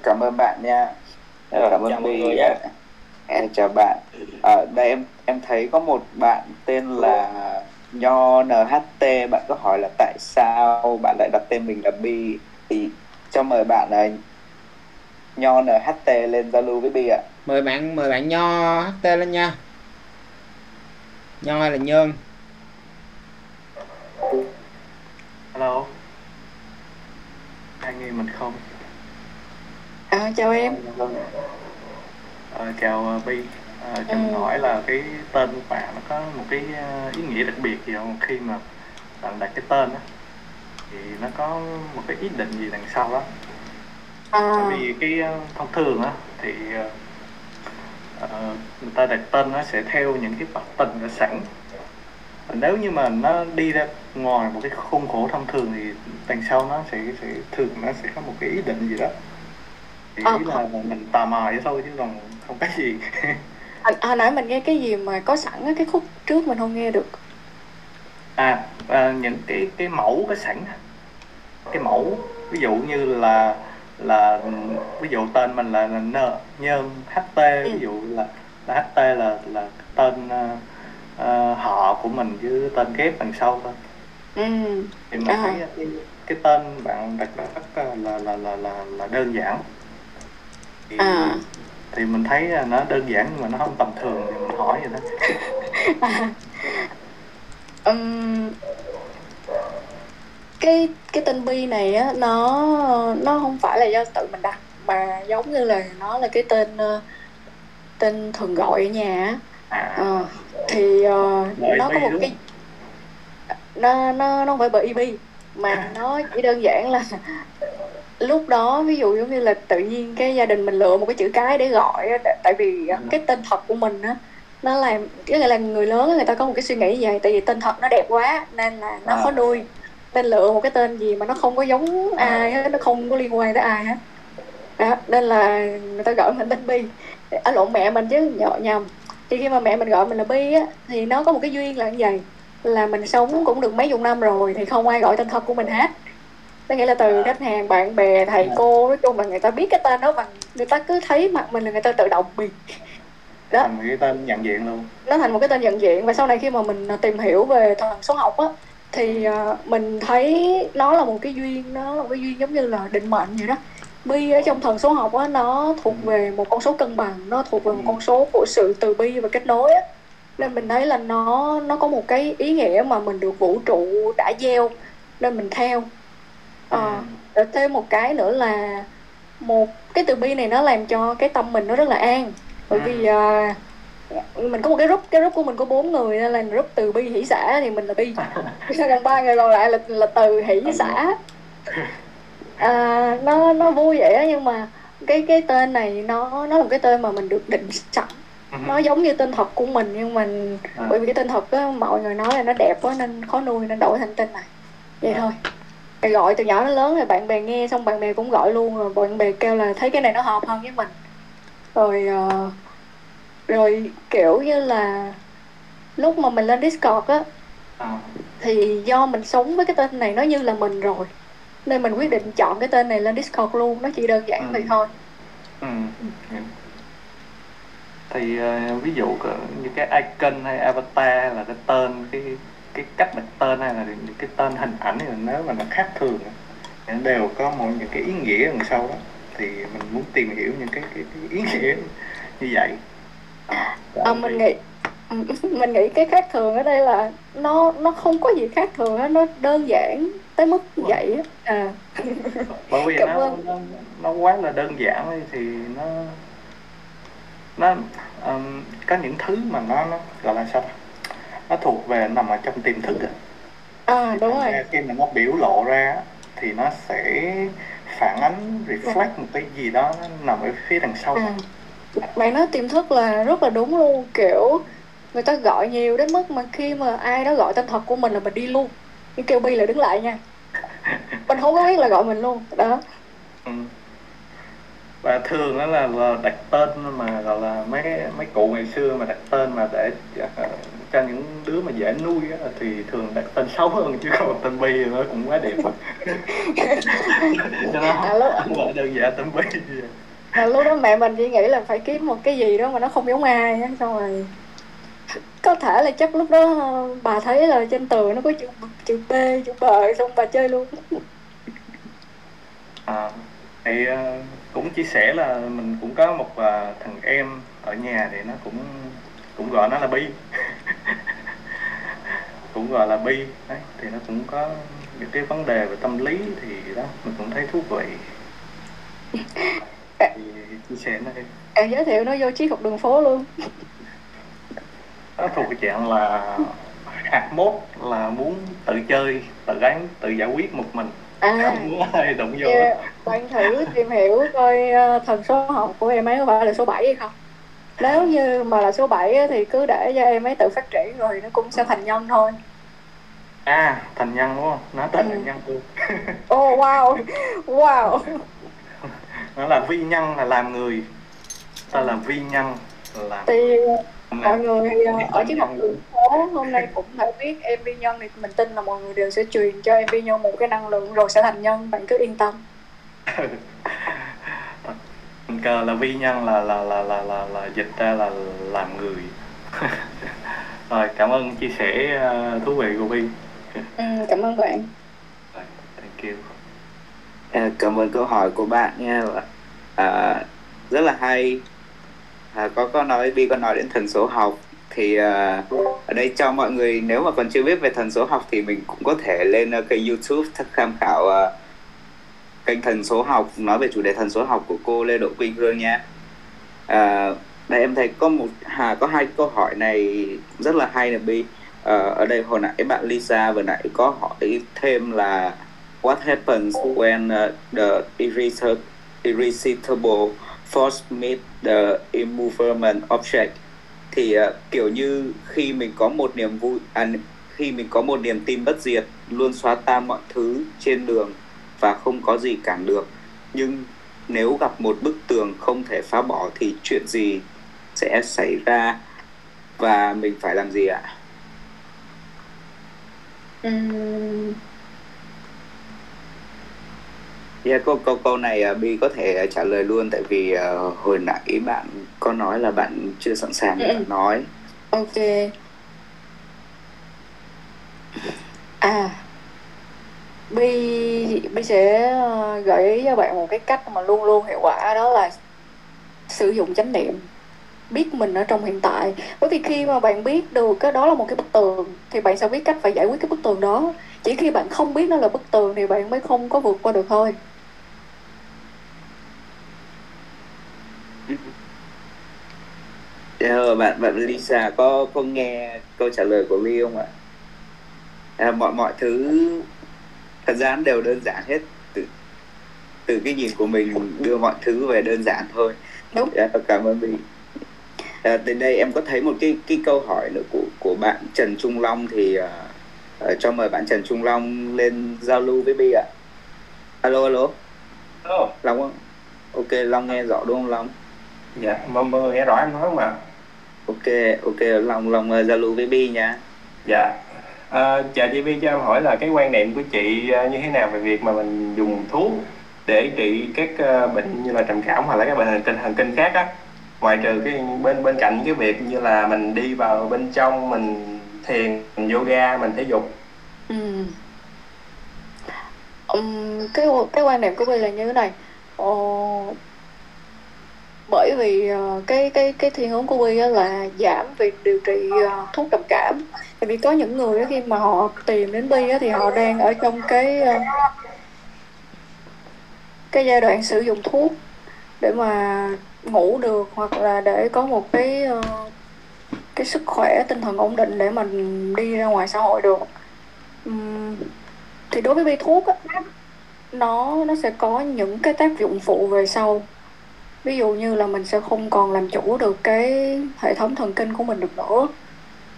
cảm ơn bạn nha cảm ơn Bi em chào bạn. Ở đây em em thấy có một bạn tên là nho nht bạn có hỏi là tại sao bạn lại đặt tên mình là bi? Thì cho mời bạn là nho nht lên giao lưu với bi ạ. Mời bạn mời bạn nho ht lên nha. Nho hay là nhơn? Hello. Ai nghe mình không? À, chào em. Ờ, chào ờ, Bi. Ờ, Cho mình Ừ. hỏi là cái tên của bạn nó có một cái ờ, ý nghĩa đặc biệt gì không? Khi mà bạn đặt cái tên á Thì nó có một cái ý định gì đằng sau đó? À, Bởi vì cái ờ, thông thường á thì ờ, người ta đặt tên nó sẽ theo những cái bậc tình đã sẵn. Và nếu như mà nó đi ra ngoài một cái khuôn khổ thông thường thì đằng sau nó sẽ sẽ thường nó sẽ có một cái ý định gì đó thì Ờ, là mình tò mò vậy thôi chứ còn không có gì. Hồi, hồi nãy mình nghe cái gì mà có sẵn á, cái khúc trước mình không nghe được. À, à những cái cái mẫu có sẵn cái mẫu ví dụ như là là ví dụ tên mình là, là Nơ- nhân ht ví dụ là là ht là là tên ờ, ờ, họ của mình với tên ghép đằng sau thôi. Ừ. thì mình À. thấy cái, cái tên bạn đặt rất là là là là là, đơn giản À. thì mình thấy là nó đơn giản nhưng mà nó không tầm thường thì mình hỏi vậy đó. À. Ừm, cái cái tên Bi này á nó nó không phải là do tự mình đặt mà giống như là nó là cái tên ờ, tên thường gọi ở nhà á. À, Ờ, thì Gọi nó có một đúng cái nó nó nó không phải bởi Bi mà nó chỉ đơn giản là lúc đó ví dụ giống như là tự nhiên cái gia đình mình lựa một cái chữ cái để gọi tại- vì á, cái tên thật của mình á nó làm cái là người lớn người ta có một cái suy nghĩ như vậy tại vì tên thật nó đẹp quá nên là nó À. khó nuôi nên lựa một cái tên gì mà nó không có giống ai hết nó không có liên quan tới ai hết. Đó nên là người ta gọi mình tên Bi. Ở lộn mẹ mình chứ nhỏ nhầm. Thì khi mà mẹ mình gọi mình là Bi á thì nó có một cái duyên là như vậy là mình sống cũng được mấy chục năm rồi thì không ai gọi tên thật của mình hết có nghĩa là từ khách hàng bạn bè thầy cô nói chung là người ta biết cái tên đó và người ta cứ thấy mặt mình là người ta tự động Bi đó. Thành cái tên nhận diện luôn. Nó thành một cái tên nhận diện và sau này khi mà mình à, tìm hiểu về thần số học á thì à, mình thấy nó là một cái duyên nó là một cái duyên giống như là định mệnh vậy đó. Bi ở trong thần số học á nó thuộc về một con số cân bằng nó thuộc về một con số của sự từ bi và kết nối á. Nên mình thấy là nó nó có một cái ý nghĩa mà mình được vũ trụ đã gieo nên mình theo Ờ, rồi thêm một cái nữa là một cái từ bi này nó làm cho cái tâm mình nó rất là an. Bởi vì à, mình có một cái group cái group của mình có bốn người nên là group từ bi hỷ xã thì mình là bi. Còn ba người còn lại là là từ hỷ xã à, nó nó vui vậy á nhưng mà cái cái tên này nó nó là một cái tên mà mình được định sẵn. Nó giống như tên thật của mình nhưng mình À. bởi vì cái tên thật á mọi người nói là nó đẹp quá nên khó nuôi nên đổi thành tên này. Vậy thôi. Rồi gọi từ nhỏ đến lớn rồi bạn bè nghe xong bạn bè cũng gọi luôn rồi. Bạn bè kêu là thấy cái này nó hợp hơn với mình. Rồi ờ, rồi kiểu như là lúc mà mình lên Discord á à, thì do mình sống với cái tên này nó như là mình rồi nên mình quyết định chọn cái tên này lên Discord luôn. Nó chỉ đơn giản Ừ. vậy thôi. Ừ. thì ờ, ví dụ như cái icon hay avatar là cái tên cái cái cách đặt tên hay là những cái tên hình ảnh thì nếu mà nó khác thường thì nó đều có một những cái ý nghĩa đằng sau đó thì mình muốn tìm hiểu những cái cái, cái ý nghĩa như vậy à, à, mình nghĩ mình nghĩ cái khác thường ở đây là nó nó không có gì khác thường á nó đơn giản tới mức vậy á à bởi vì Cảm nó, ơn. nó nó quá là đơn giản thì nó nó ừm, có những thứ mà nó nó gọi là sao? Nó thuộc về nằm ở trong tiềm thức á. à đúng Thành rồi khi mà nó biểu lộ ra thì nó sẽ phản ánh reflect một cái gì đó nằm ở phía đằng sau. À bạn nói tiềm thức là rất là đúng luôn kiểu người ta gọi nhiều đến mức mà khi mà ai đó gọi tên thật của mình là mình đi luôn. Nhưng kêu bi là đứng lại nha. Mình không có biết là gọi mình luôn đó. Ừ. và thường đó là, là đặt tên mà gọi là mấy mấy cụ ngày xưa mà đặt tên mà để ờ, cho những đứa mà dễ nuôi á, thì thường đặt tên xấu hơn chứ còn tên bi nó cũng quá đẹp. Cho nó À, lúc- không phải đơn giản tên bi à, lúc đó mẹ mình chỉ nghĩ là phải kiếm một cái gì đó mà nó không giống ai á xong rồi có thể là chắc lúc đó bà thấy là trên tường nó có chữ chữ B chữ bờ xong bà chơi luôn. À, thì ờ, cũng chia sẻ là mình cũng có một ờ, thằng em ở nhà thì nó cũng cũng gọi nó là bi. Cũng gọi là bi. Đấy thì nó cũng có những cái vấn đề về tâm lý thì đó mình cũng thấy thú vị. Thì chia sẻ nó đi. À, giới thiệu nó vô chiếc học đường phố luôn. Nó thuộc dạng là hạt mốt là muốn tự chơi tự gắn tự giải quyết một mình. À. Không muốn ai đụng vô. Yeah, bạn thử tìm hiểu coi ờ, thần số học của em ấy có phải là số 7 hay không nếu như mà là số 7 á, thì cứ để cho em ấy tự phát triển rồi nó cũng sẽ thành nhân thôi. À thành nhân đúng không? Nói tới Ừ. thành nhân luôn. Oh wow wow. Nó là vi nhân là làm người. Ta là vi nhân là thì mọi người ờ, ở chiếc học đường phố hôm nay cũng phải biết em vi nhân thì mình tin là mọi người đều sẽ truyền cho em vi nhân một cái năng lượng rồi sẽ thành nhân bạn cứ yên tâm cờ là vi nhân là là là là là, là dịch ra là làm người. Rồi cảm ơn chia sẻ ờ, thú vị của vi ừ, cảm ơn bạn. Rồi, thank you. À, cảm ơn câu hỏi của bạn nha. À, rất là hay. À, có có nói Bi có nói đến thần số học thì à, ở đây cho mọi người nếu mà còn chưa biết về thần số học thì mình cũng có thể lên à, kênh YouTube th- tham khảo à, kênh thần số học nói về chủ đề thần số học của cô Lê Đỗ Quỳnh Hương nha. À, đây em thấy có một hà có hai câu hỏi này rất là hay nè Bi. À, ở đây hồi nãy bạn Lisa vừa nãy có hỏi thêm là what happens when uh, the irresistible force meet the immovable object? Thì uh, kiểu như khi mình có một niềm vui à, khi mình có một niềm tin bất diệt luôn xóa tan mọi thứ trên đường và không có gì cản được nhưng nếu gặp một bức tường không thể phá bỏ thì chuyện gì sẽ xảy ra và mình phải làm gì ạ Ừm, Yeah, câu câu câu này uh, Bi có thể uh, trả lời luôn tại vì uh, hồi nãy bạn có nói là bạn chưa sẵn sàng để Ừ. nói. ok à Bi Bi sẽ ờ, gợi ý cho bạn một cái cách mà luôn luôn hiệu quả đó là sử dụng chánh niệm. Biết mình ở trong hiện tại. Bởi vì khi mà bạn biết được cái đó là một cái bức tường thì bạn sẽ biết cách phải giải quyết cái bức tường đó. Chỉ khi bạn không biết nó là bức tường thì bạn mới không có vượt qua được thôi. Dạ, yeah, bạn. Bạn Lisa có có nghe câu trả lời của Ly không ạ? À, mọi mọi thứ thật ra nó đều đơn giản hết từ từ cái nhìn của mình đưa mọi thứ về đơn giản thôi. Đúng. Yeah, cảm ơn Bi. À, đến đây em có thấy một cái cái câu hỏi nữa của của bạn Trần Trung Long thì à, à, cho mời bạn Trần Trung Long lên giao lưu với Bi ạ. Alo alo. Alo, Long không? Ok, Long nghe rõ đúng không Long? dạ, mọi người nghe rõ em nói không ạ? Ok, ok, Long Long uh, giao lưu với Bi nha. Dạ, Ờ, à, chào chị Vi cho em hỏi là cái quan niệm của chị à, như thế nào về việc mà mình dùng thuốc để trị các à, bệnh như là trầm cảm hoặc là các bệnh thần kinh thần kinh khác á? Ngoài trừ cái bên bên cạnh cái việc như là mình đi vào bên trong mình thiền mình yoga mình thể dục. Ừ. Um, cái cái quan điểm của mình là như thế này. Ờ, bởi vì uh, cái cái cái thiên hướng của quy là giảm việc điều trị uh, thuốc trầm cảm. Tại vì có những người khi mà họ tìm đến Bi thì họ đang ở trong cái uh, cái giai đoạn sử dụng thuốc để mà ngủ được hoặc là để có một cái uh, cái sức khỏe tinh thần ổn định để mình đi ra ngoài xã hội được. Ừm, thì đối với bi thuốc á, nó nó sẽ có những cái tác dụng phụ về sau ví dụ như là mình sẽ không còn làm chủ được cái hệ thống thần kinh của mình được nữa.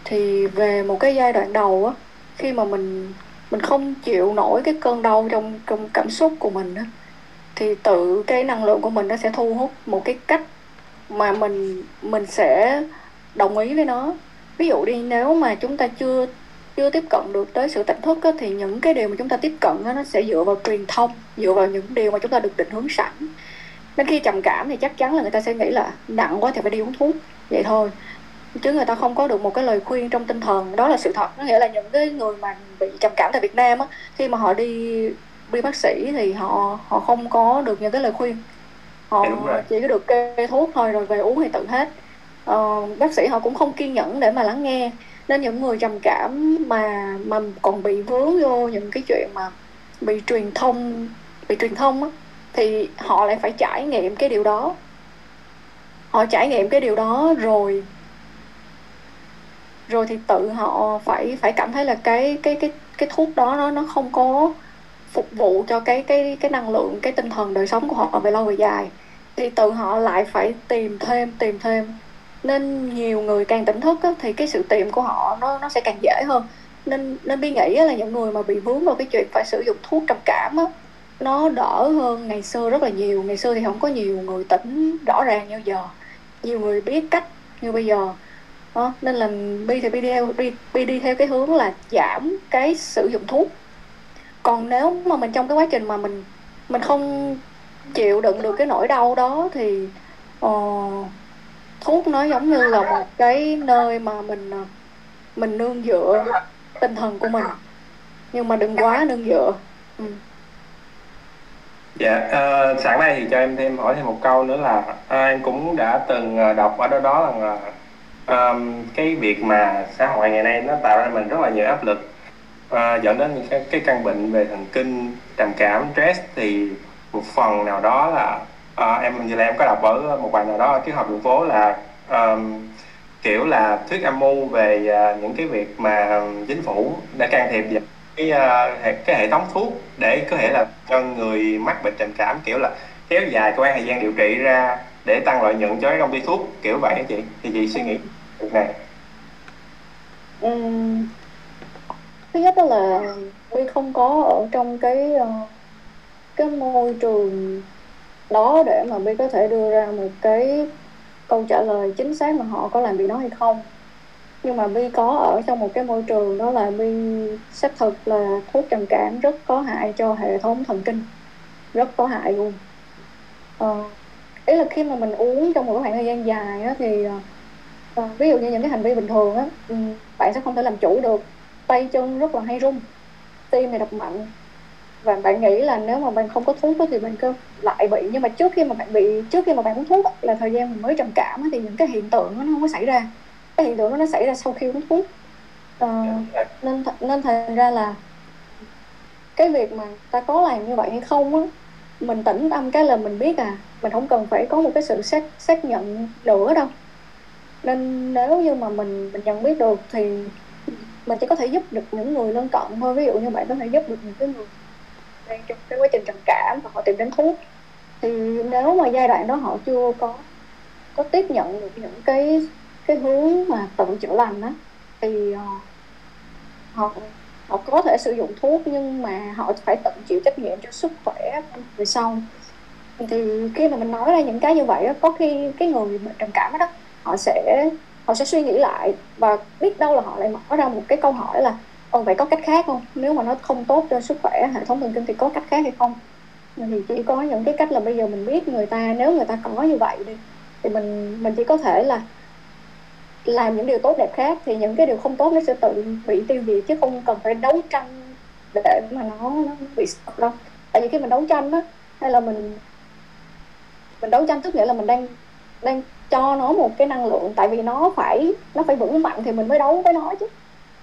Thì về một cái giai đoạn đầu á khi mà mình mình không chịu nổi cái cơn đau trong trong cảm xúc của mình á thì tự cái năng lượng của mình nó sẽ thu hút một cái cách mà mình mình sẽ đồng ý với nó. Ví dụ đi nếu mà chúng ta chưa chưa tiếp cận được tới sự tỉnh thức á, thì những cái điều mà chúng ta tiếp cận á, nó sẽ dựa vào truyền thông dựa vào những điều mà chúng ta được định hướng sẵn nên khi trầm cảm thì chắc chắn là người ta sẽ nghĩ là nặng quá thì phải đi uống thuốc. Vậy thôi. Chứ người ta không có được một cái lời khuyên trong tinh thần. Đó là sự thật. Có nghĩa là những cái người mà bị trầm cảm tại Việt Nam á khi mà họ đi đi bác sĩ thì họ họ không có được những cái lời khuyên. Họ chỉ có được kê thuốc thôi rồi về uống thì tự hết. Ờ, bác sĩ họ cũng không kiên nhẫn để mà lắng nghe. Nên những người trầm cảm mà mà còn bị vướng vô những cái chuyện mà bị truyền thông bị truyền thông á thì họ lại phải trải nghiệm cái điều đó. Họ trải nghiệm cái điều đó rồi. Rồi thì tự họ phải phải cảm thấy là cái cái cái cái thuốc đó nó nó không có phục vụ cho cái cái cái năng lượng cái tinh thần đời sống của họ về lâu về dài. Thì tự họ lại phải tìm thêm tìm thêm. Nên nhiều người càng tỉnh thức á, thì cái sự tìm của họ nó nó sẽ càng dễ hơn. Nên nên bi nghĩ là những người mà bị vướng vào cái chuyện phải sử dụng thuốc trầm cảm á, nó đỡ hơn ngày xưa rất là nhiều. Ngày xưa thì không có nhiều người tỉnh rõ ràng như giờ. Nhiều người biết cách như bây giờ. Đó. nên là bi thì bi đi theo bi, bi đi theo cái hướng là giảm cái sử dụng thuốc. Còn nếu mà mình trong cái quá trình mà mình mình không chịu đựng được cái nỗi đau đó thì uh, thuốc nó giống như là một cái nơi mà mình ờ, mình nương dựa tinh thần của mình. Nhưng mà đừng quá nương dựa. Ừ. Dạ, ờ, sẵn đây thì cho em thêm hỏi thêm một câu nữa là ờ, em cũng đã từng ờ, đọc ở đó đó rằng là ờm, cái việc mà xã hội ngày nay nó tạo ra mình rất là nhiều áp lực ờ, dẫn đến những cái, cái căn bệnh về thần kinh, trầm cảm, stress thì một phần nào đó là ờ, em hình như là em có đọc ở một bài nào đó ở triết học đường phố là ờm, kiểu là thuyết âm mưu về ờ, những cái việc mà ờ, chính phủ đã can thiệp vào cái uh, hệ, cái hệ thống thuốc để có thể là cho người mắc bệnh trầm cảm kiểu là kéo dài cái thời gian điều trị ra để tăng lợi nhuận cho cái công ty thuốc kiểu vậy hả chị. Thì chị suy nghĩ việc này. Thứ nhất đó là Bi không có ở trong cái ờ, cái môi trường đó để mà Bi có thể đưa ra một cái câu trả lời chính xác mà họ có làm việc đó hay không nhưng mà Bi có ở trong một cái môi trường đó là Bi xác thực là thuốc trầm cảm rất có hại cho hệ thống thần kinh. Rất có hại luôn. Ờ, ý là khi mà mình uống trong một khoảng thời gian dài á, thì à, ví dụ như những cái hành vi bình thường á ừ, bạn sẽ không thể làm chủ được. Tay chân rất là hay run tim thì đập mạnh. Và bạn nghĩ là nếu mà bạn không có thuốc thì bạn cứ lại bị. Nhưng mà trước khi mà bạn bị trước khi mà bạn uống thuốc á, là thời gian mình mới trầm cảm á, thì những cái hiện tượng đó nó không có xảy ra cái hiện tượng đó nó xảy ra sau khi uống thuốc. Ờ, nên th- nên thành ra là cái việc mà ta có làm như vậy hay không á mình tĩnh tâm cái là mình biết à mình không cần phải có một cái sự xác xác nhận nữa đâu. Nên nếu như mà mình mình nhận biết được thì mình chỉ có thể giúp được những người lân cận thôi. Ví dụ như bạn có thể giúp được những cái người đang trong cái quá trình trầm cảm và họ tìm đến thuốc. Thì nếu mà giai đoạn đó họ chưa có có tiếp nhận được những cái cái hướng mà tự chữa lành á thì ờ, họ họ có thể sử dụng thuốc nhưng mà họ phải tự chịu trách nhiệm cho sức khỏe về sau thì khi mà mình nói ra những cái như vậy á, có khi cái người bệnh trầm cảm đó họ sẽ họ sẽ suy nghĩ lại và biết đâu là họ lại mở ra một cái câu hỏi là Ồ, vậy có cách khác không? Nếu mà nó không tốt cho sức khỏe hệ thống thần kinh thì có cách khác hay không? Thì chỉ có những cái cách là bây giờ mình biết người ta nếu người ta có như vậy đi thì mình mình chỉ có thể là làm những điều tốt đẹp khác thì những cái điều không tốt nó sẽ tự bị tiêu diệt chứ không cần phải đấu tranh để mà nó nó bị sập đâu. Tại vì khi mình đấu tranh á hay là mình mình đấu tranh tức nghĩa là mình đang đang cho nó một cái năng lượng tại vì nó phải nó phải vững mạnh thì mình mới đấu với nó chứ.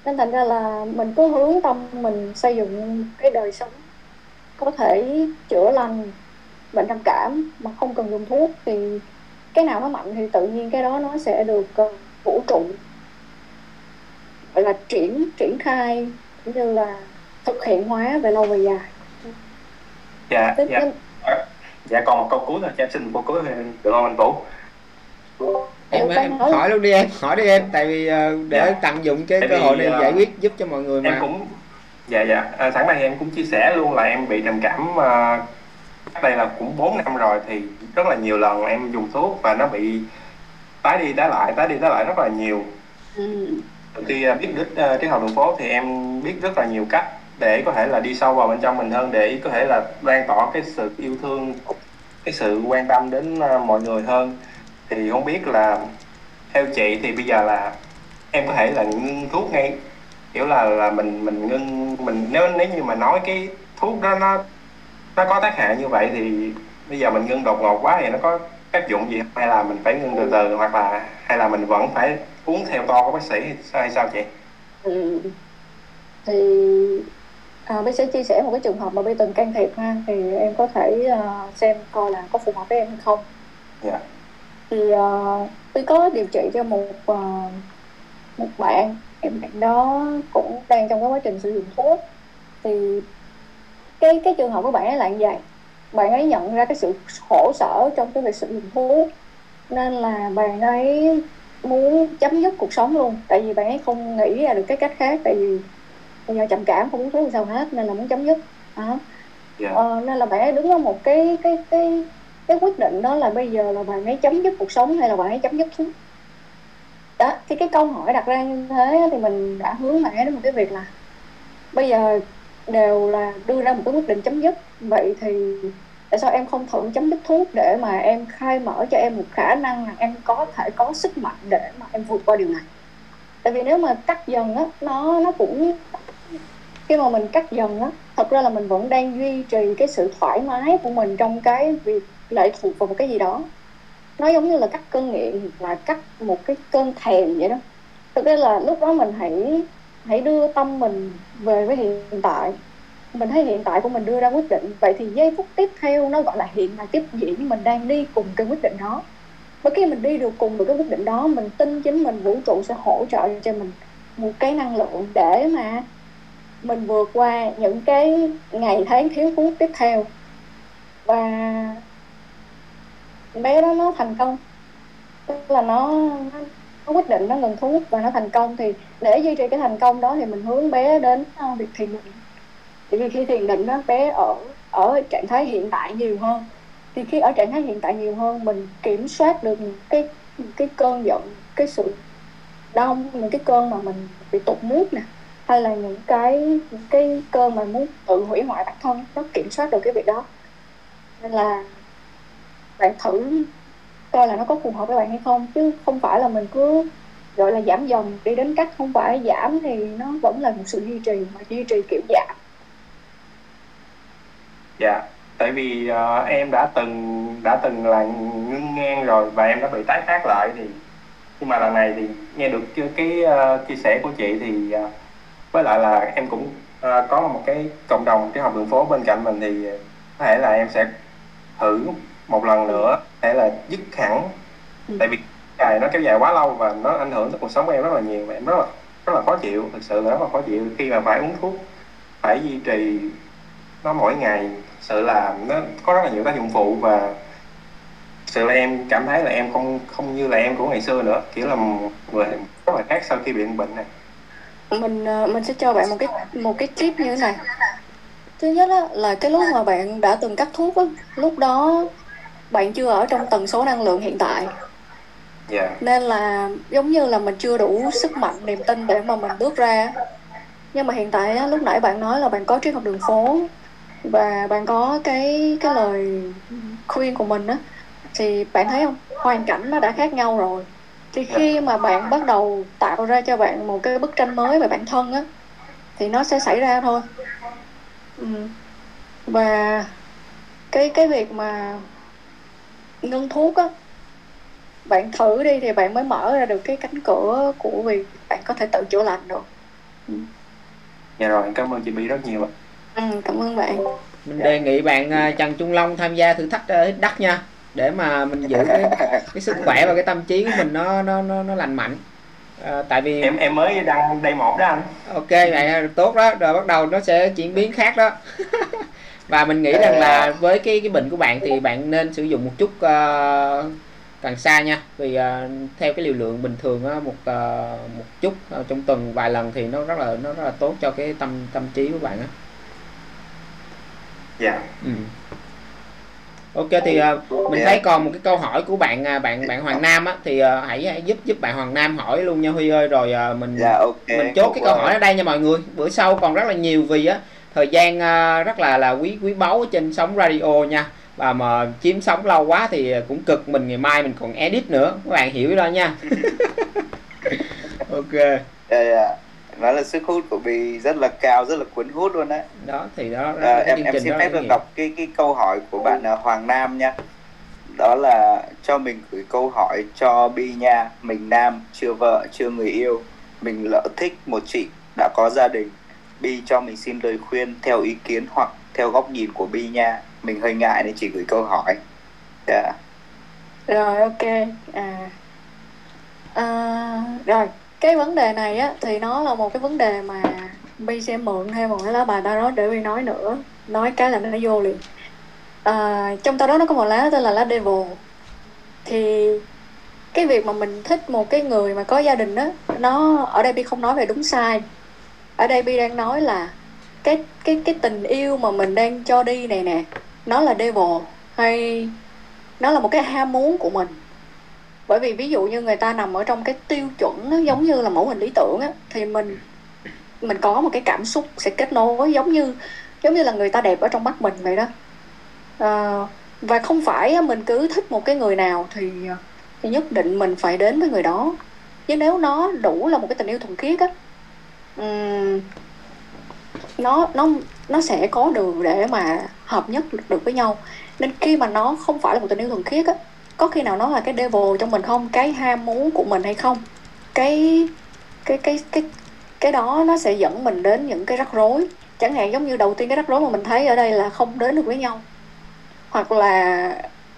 Nên thành ra là mình cứ hướng tâm mình xây dựng cái đời sống có thể chữa lành bệnh trầm cảm mà không cần dùng thuốc thì cái nào nó mạnh thì tự nhiên cái đó nó sẽ được uh, vũ trụ. Gọi là triển triển khai cũng như là thực hiện hóa về lâu về dài dạ. Tức- dạ dạ còn một câu cuối thôi. Cho em xin một câu cuối thôi, được không anh Vũ? Em, em hỏi luôn đi em hỏi đi em tại vì ờ, để Dạ. tận dụng cái Tại cơ hội này ờ, giải quyết giúp cho mọi người mà. em cũng dạ dạ. À, sẵn đây em cũng chia sẻ luôn là em bị trầm cảm à, cách đây là cũng 4 năm rồi thì rất là nhiều lần em dùng thuốc và nó bị tái đi tái lại tái đi tái lại rất là nhiều Ừ. khi à, biết đích uh, triết học đường phố thì em biết rất là nhiều cách để có thể là đi sâu vào bên trong mình hơn để có thể là lan tỏa cái sự yêu thương cái sự quan tâm đến à, mọi người hơn thì không biết là theo chị thì bây giờ là em có thể là ngưng thuốc ngay kiểu là là mình mình ngưng mình nếu nếu như mà nói cái thuốc đó nó nó có tác hại như vậy thì bây giờ mình ngưng đột ngột quá thì nó có tác dụng gì hay là mình phải ngưng từ từ hoặc là hay là mình vẫn phải uống theo to của bác sĩ hay sao, chị? Ừ. thì à, Bi sẽ chia sẻ một cái trường hợp mà Bi từng can thiệp ha thì em có thể à, xem coi là có phù hợp với em hay không Dạ. thì uh, Bi có điều trị cho một à, một bạn em bạn đó cũng đang trong cái quá trình sử dụng thuốc thì cái cái trường hợp của bạn ấy là như vậy bạn ấy nhận ra cái sự khổ sở trong cái việc sử dụng thuốc nên là bạn ấy muốn chấm dứt cuộc sống luôn tại vì bạn ấy không nghĩ ra được cái cách khác tại vì bây giờ trầm cảm không uống thuốc sao hết nên là muốn chấm dứt đó. Dạ. Ờ, nên là bạn ấy đứng ở một cái cái cái cái quyết định đó là bây giờ là bạn ấy chấm dứt cuộc sống hay là bạn ấy chấm dứt thuốc đó thì cái câu hỏi đặt ra như thế thì mình đã hướng bạn ấy đến một cái việc là bây giờ đều là đưa ra một cái quyết định chấm dứt. Vậy thì tại sao em không thử chấm dứt thuốc để mà em khai mở cho em một khả năng là em có thể có sức mạnh để mà em vượt qua điều này? Tại vì nếu mà cắt dần á, nó nó cũng, khi mà mình cắt dần á, thật ra là mình vẫn đang duy trì cái sự thoải mái của mình trong cái việc lệ thuộc vào một cái gì đó. Nó giống như là cắt cơn nghiện là cắt một cái cơn thèm vậy đó. Thực ra là lúc đó mình hãy hãy đưa tâm mình về với hiện tại. Mình thấy hiện tại của mình đưa ra quyết định. Vậy thì giây phút tiếp theo nó gọi là hiện tại tiếp diễn. Mình đang đi cùng cái quyết định đó. Và khi mình đi được cùng được cái quyết định đó mình tin chính mình vũ trụ sẽ hỗ trợ cho mình một cái năng lượng để mà mình vượt qua những cái ngày tháng thiếu phút tiếp theo. Và bé đó nó thành công. Tức là nó, nó nó quyết định nó ngừng thuốc và nó thành công thì để duy trì cái thành công đó thì mình hướng bé đến uh, việc thiền định. Tại vì khi thiền định đó bé ở ở trạng thái hiện tại nhiều hơn. Thì khi ở trạng thái hiện tại nhiều hơn mình kiểm soát được những cái những cái cơn giận cái sự đau những cái cơn mà mình bị tụt nước nè hay là những cái những cái cơn mà muốn tự hủy hoại bản thân nó kiểm soát được cái việc đó. Nên là bạn thử coi là nó có phù hợp với bạn hay không chứ không phải là mình cứ gọi là giảm dần đi đến cách không phải giảm thì nó vẫn là một sự duy trì mà duy trì kiểu giảm Dạ, tại vì ờ, em đã từng đã từng là ngưng ngang rồi và em đã bị tái phát lại thì nhưng mà lần này thì nghe được cái, cái ờ, chia sẻ của chị thì ờ, với lại là em cũng ờ, có một cái cộng đồng cái học đường phố bên cạnh mình thì có thể là em sẽ thử một lần nữa để là dứt hẳn Ừ. tại vì dài nó kéo dài quá lâu và nó ảnh hưởng tới cuộc sống của em rất là nhiều và em rất là rất là khó chịu thực sự là rất là khó chịu. Khi mà phải uống thuốc phải duy trì nó mỗi ngày Thực sự là nó có rất là nhiều tác dụng phụ và thực sự là em cảm thấy là em không không như là em của ngày xưa nữa kiểu là người rất là khác sau khi bị bệnh này. Mình ờ, mình sẽ cho bạn một cái một cái tip như thế này. Thứ nhất á, là cái lúc mà bạn đã từng cắt thuốc á, lúc đó bạn chưa ở trong tần số năng lượng hiện tại dạ. Nên là giống như là mình chưa đủ sức mạnh niềm tin để mà mình bước ra. Nhưng mà hiện tại á, lúc nãy bạn nói là bạn có triết học đường phố và bạn có cái cái lời khuyên của mình á thì bạn thấy không? Hoàn cảnh nó đã khác nhau rồi. Thì khi mà bạn bắt đầu tạo ra cho bạn một cái bức tranh mới về bản thân á thì nó sẽ xảy ra thôi. Ừ. và cái cái việc mà ngưng thuốc á bạn thử đi thì bạn mới mở ra được cái cánh cửa của việc bạn có thể tự chữa lành được. Dạ rồi cảm ơn chị Bi rất nhiều ạ. Ừ, cảm ơn bạn. Mình đề nghị bạn à, Trần Trung Long tham gia thử thách à, hít đất nha để mà mình giữ cái, cái sức khỏe và cái tâm trí của mình nó nó nó, nó lành mạnh. À, tại vì em em mới đăng đây một đó anh. Ok vậy tốt đó. Rồi bắt đầu nó sẽ chuyển biến khác đó. Và mình nghĩ rằng là với cái cái bệnh của bạn thì bạn nên sử dụng một chút uh, càng xa nha. Vì uh, theo cái liều lượng bình thường á, một uh, một chút uh, trong tuần vài lần thì nó rất là nó rất là tốt cho cái tâm tâm trí của bạn á. Dạ. Ừ. ok thì uh, mình thấy còn một cái câu hỏi của bạn uh, bạn bạn Hoàng Nam á thì uh, hãy, hãy giúp giúp bạn Hoàng Nam hỏi luôn nha Huy ơi. Rồi uh, mình dạ, ok. mình chốt cái câu hỏi ở đây nha mọi người. Bữa sau còn rất là nhiều vì á thời gian uh, rất là là quý quý báu trên sóng radio nha và mà chiếm sóng lâu quá thì cũng cực mình ngày mai mình còn edit nữa. Các bạn hiểu đó nha. Ok. Yeah, yeah. nó là sức hút của Bi rất là cao rất là cuốn hút luôn đấy đó thì đó, đó à, em em xin phép được đọc cái cái câu hỏi của bạn uh, Hoàng Nam nha. Đó là cho mình gửi câu hỏi cho Bi nha. Mình nam chưa vợ chưa người yêu. Mình lỡ thích một chị đã có gia đình. Bi cho mình xin lời khuyên theo ý kiến hoặc theo góc nhìn của Bi nha mình hơi ngại nên chỉ gửi câu hỏi. Yeah. rồi ok. À, à rồi cái vấn đề này á thì nó là một cái vấn đề mà Bi sẽ mượn thêm một cái lá bài đó để Bi nói nữa nói cái là nó vô liền. À, trong đó nó có một lá tên là lá devil. Thì cái việc mà mình thích một cái người mà có gia đình đó nó ở đây Bi không nói về đúng sai. Ở đây Bi đang nói là cái cái cái tình yêu mà mình đang cho đi này nè nó là devil hay nó là một cái ham muốn của mình. Bởi vì ví dụ như người ta nằm ở trong cái tiêu chuẩn nó giống như là mẫu hình lý tưởng á thì mình mình có một cái cảm xúc sẽ kết nối giống như giống như là người ta đẹp ở trong mắt mình vậy đó. À, và không phải mình cứ thích một cái người nào thì thì nhất định mình phải đến với người đó. Nhưng nếu nó đủ là một cái tình yêu thuần khiết á um, nó nó nó sẽ có đường để mà hợp nhất được với nhau. Nên khi mà nó không phải là một tình yêu thuần khiết á, có khi nào nó là cái devil trong mình không? Cái ham muốn của mình hay không? Cái cái cái cái cái đó nó sẽ dẫn mình đến những cái rắc rối. Chẳng hạn giống như đầu tiên cái rắc rối mà mình thấy ở đây là không đến được với nhau. Hoặc là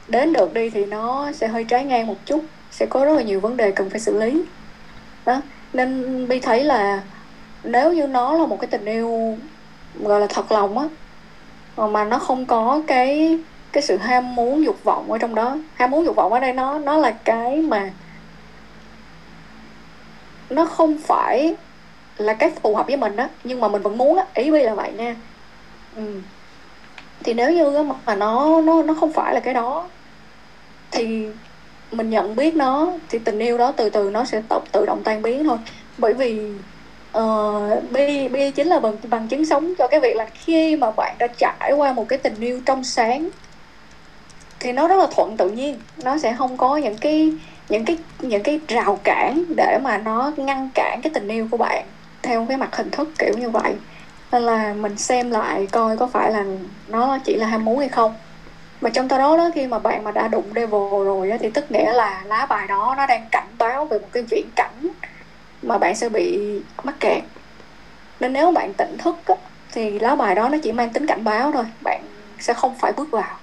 đến được đi thì nó sẽ hơi trái ngang một chút, sẽ có rất là nhiều vấn đề cần phải xử lý. Đó. Nên bi thấy là nếu như nó là một cái tình yêu, gọi là, thật lòng á ờ, mà nó không có cái cái sự ham muốn, dục vọng ở trong đó. Ham muốn, dục vọng ở đây nó nó là cái mà nó không phải là cái phù hợp với mình á, nhưng mà mình vẫn muốn á. Ý bi là vậy nha. Ừ. thì nếu như mà nó nó nó không phải là cái đó, thì mình nhận biết nó, thì tình yêu đó từ từ nó sẽ tự tự động tan biến thôi. Bởi vì Ờ, uh, bi bi chính là bằng bằng chứng sống cho cái việc là khi mà bạn đã trải qua một cái tình yêu trong sáng thì nó rất là thuận tự nhiên. Nó sẽ không có những cái những cái những cái rào cản để mà nó ngăn cản cái tình yêu của bạn theo cái mặt hình thức kiểu như vậy. Nên là mình xem lại coi có phải là nó chỉ là ham muốn hay không. Mà trong đó đó khi mà bạn mà đã đụng devil rồi đó, thì tức nghĩa là lá bài đó nó đang cảnh báo về một cái viễn cảnh mà bạn sẽ bị mắc kẹt. Nên nếu bạn tỉnh thức á, thì lá bài đó nó chỉ mang tính cảnh báo thôi bạn sẽ không phải bước vào.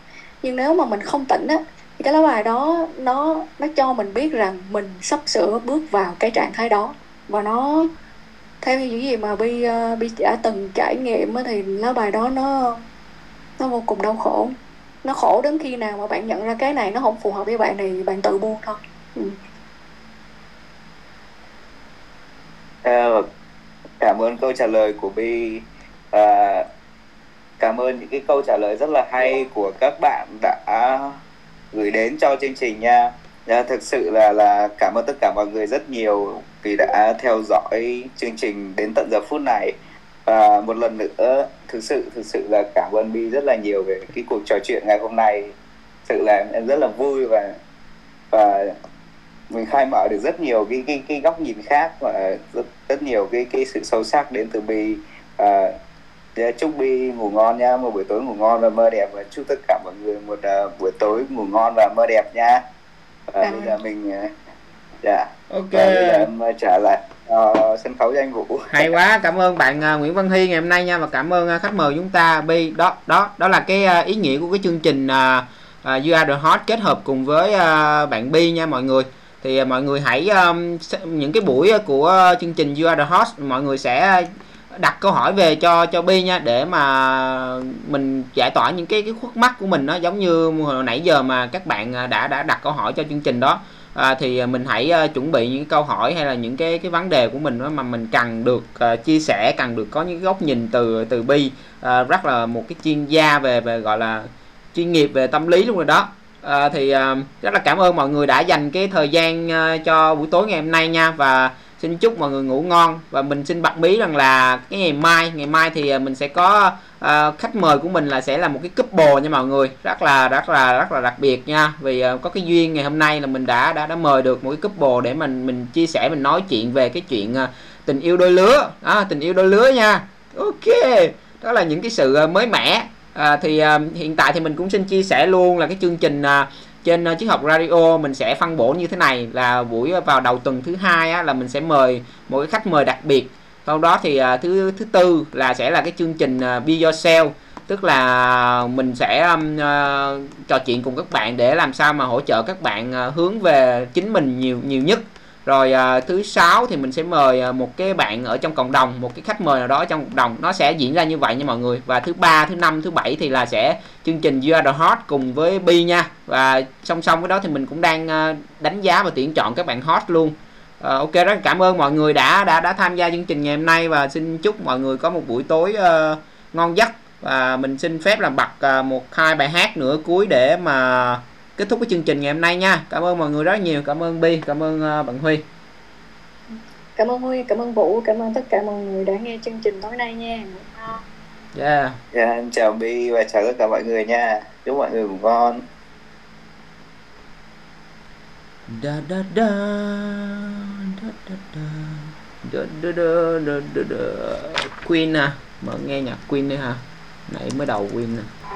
Nhưng nếu mà mình không tỉnh á thì cái lá bài đó nó nó cho mình biết rằng mình sắp sửa bước vào cái trạng thái đó. Và nó theo những gì mà bi uh, bi đã từng trải nghiệm á, thì lá bài đó nó nó vô cùng đau khổ. Nó khổ đến khi nào mà bạn nhận ra cái này nó không phù hợp với bạn thì bạn tự buông thôi. Ừ. Ờ, cảm ơn câu trả lời của Bi. À, cảm ơn những cái câu trả lời rất là hay của các bạn đã gửi đến cho chương trình nha. À, thực sự là là cảm ơn tất cả mọi người rất nhiều vì đã theo dõi chương trình đến tận giờ phút này. Và một lần nữa thực sự thực sự là cảm ơn Bi rất là nhiều về cái cuộc trò chuyện ngày hôm nay. Thực sự là em rất là vui và và mình khai mở được rất nhiều cái cái cái góc nhìn khác và rất, rất nhiều cái cái sự sâu sắc đến từ Bi. À, chúc Bi ngủ ngon nha một buổi tối ngủ ngon và mơ đẹp và chúc tất cả mọi người một uh, buổi tối ngủ ngon và mơ đẹp nha. Và Cảm bây giờ mình uh, dạ. Ok. Và bây giờ em uh, trở lại uh, sân khấu cho anh Vũ. Hay quá cảm ơn bạn à, Nguyễn Văn Hy ngày hôm nay nha và cảm ơn à, khách mời chúng ta. Bi đó đó đó là cái à, ý nghĩa của cái chương trình à, à, You Are The Hot kết hợp cùng với à, bạn Bi nha mọi người thì à, mọi người hãy um, những cái buổi à, của chương trình You Are The Host mọi người sẽ đặt câu hỏi về cho cho Bi nha để mà mình giải tỏa những cái cái khuất mắc của mình nó giống như hồi nãy giờ mà các bạn à, đã đã đặt câu hỏi cho chương trình đó. À, thì mình hãy uh, chuẩn bị những câu hỏi hay là những cái cái vấn đề của mình đó mà mình cần được uh, chia sẻ cần được có những góc nhìn từ từ Bi uh, rất là một cái chuyên gia về về gọi là chuyên nghiệp về tâm lý luôn rồi đó à, thì à, rất là cảm ơn mọi người đã dành cái thời gian à, cho buổi tối ngày hôm nay nha. Và xin chúc mọi người ngủ ngon. Và mình xin bật mí rằng là cái ngày mai ngày mai thì mình sẽ có à, khách mời của mình là sẽ là một cái couple nha mọi người. Rất là rất là rất là đặc biệt nha. Vì à, có cái duyên ngày hôm nay là mình đã đã đã mời được một cái couple để mình mình chia sẻ mình nói chuyện về cái chuyện à, tình yêu đôi lứa. À, tình yêu đôi lứa nha. Ok. Đó là những cái sự mới mẻ à, thì à, hiện tại thì mình cũng xin chia sẻ luôn là cái chương trình à, trên à, uh, chiếc học radio mình sẽ phân bổ như thế này. Là buổi à, vào đầu tuần thứ hai á, là mình sẽ mời một cái khách mời đặc biệt. Sau đó thì uh, thứ thứ tư là sẽ là cái chương trình uh, Be Yourself. Tức là mình sẽ um, uh, trò chuyện cùng các bạn để làm sao mà hỗ trợ các bạn uh, hướng về chính mình nhiều nhiều nhất rồi à, thứ sáu thì mình sẽ mời à, một cái bạn ở trong cộng đồng một cái khách mời nào đó trong cộng đồng. Nó sẽ diễn ra như vậy nha mọi người. Và thứ ba thứ năm thứ bảy thì là sẽ chương trình You Are The Hot cùng với Bi nha. Và song song với đó thì mình cũng đang à, đánh giá và tuyển chọn các bạn hot luôn. À, ok rất cảm ơn mọi người đã đã đã tham gia chương trình ngày hôm nay. Và xin chúc mọi người có một buổi tối uh, ngon giấc. Và mình xin phép là bật uh, một hai bài hát nữa cuối để mà kết thúc cái chương trình ngày hôm nay nha. Cảm ơn mọi người rất nhiều. Cảm ơn Bi cảm ơn uh, bạn Huy. Cảm ơn Huy cảm ơn Vũ cảm ơn tất cả mọi người đã nghe chương trình tối nay nha. Ngon. yeah. Dạ em chào Bi và chào tất cả mọi người nha. Chúc mọi người ngủ ngon. Da da da. Da da da. Da da da da da da. Queen à. Mở nghe nhạc Queen đi ha. Nãy mới đầu Queen nè. After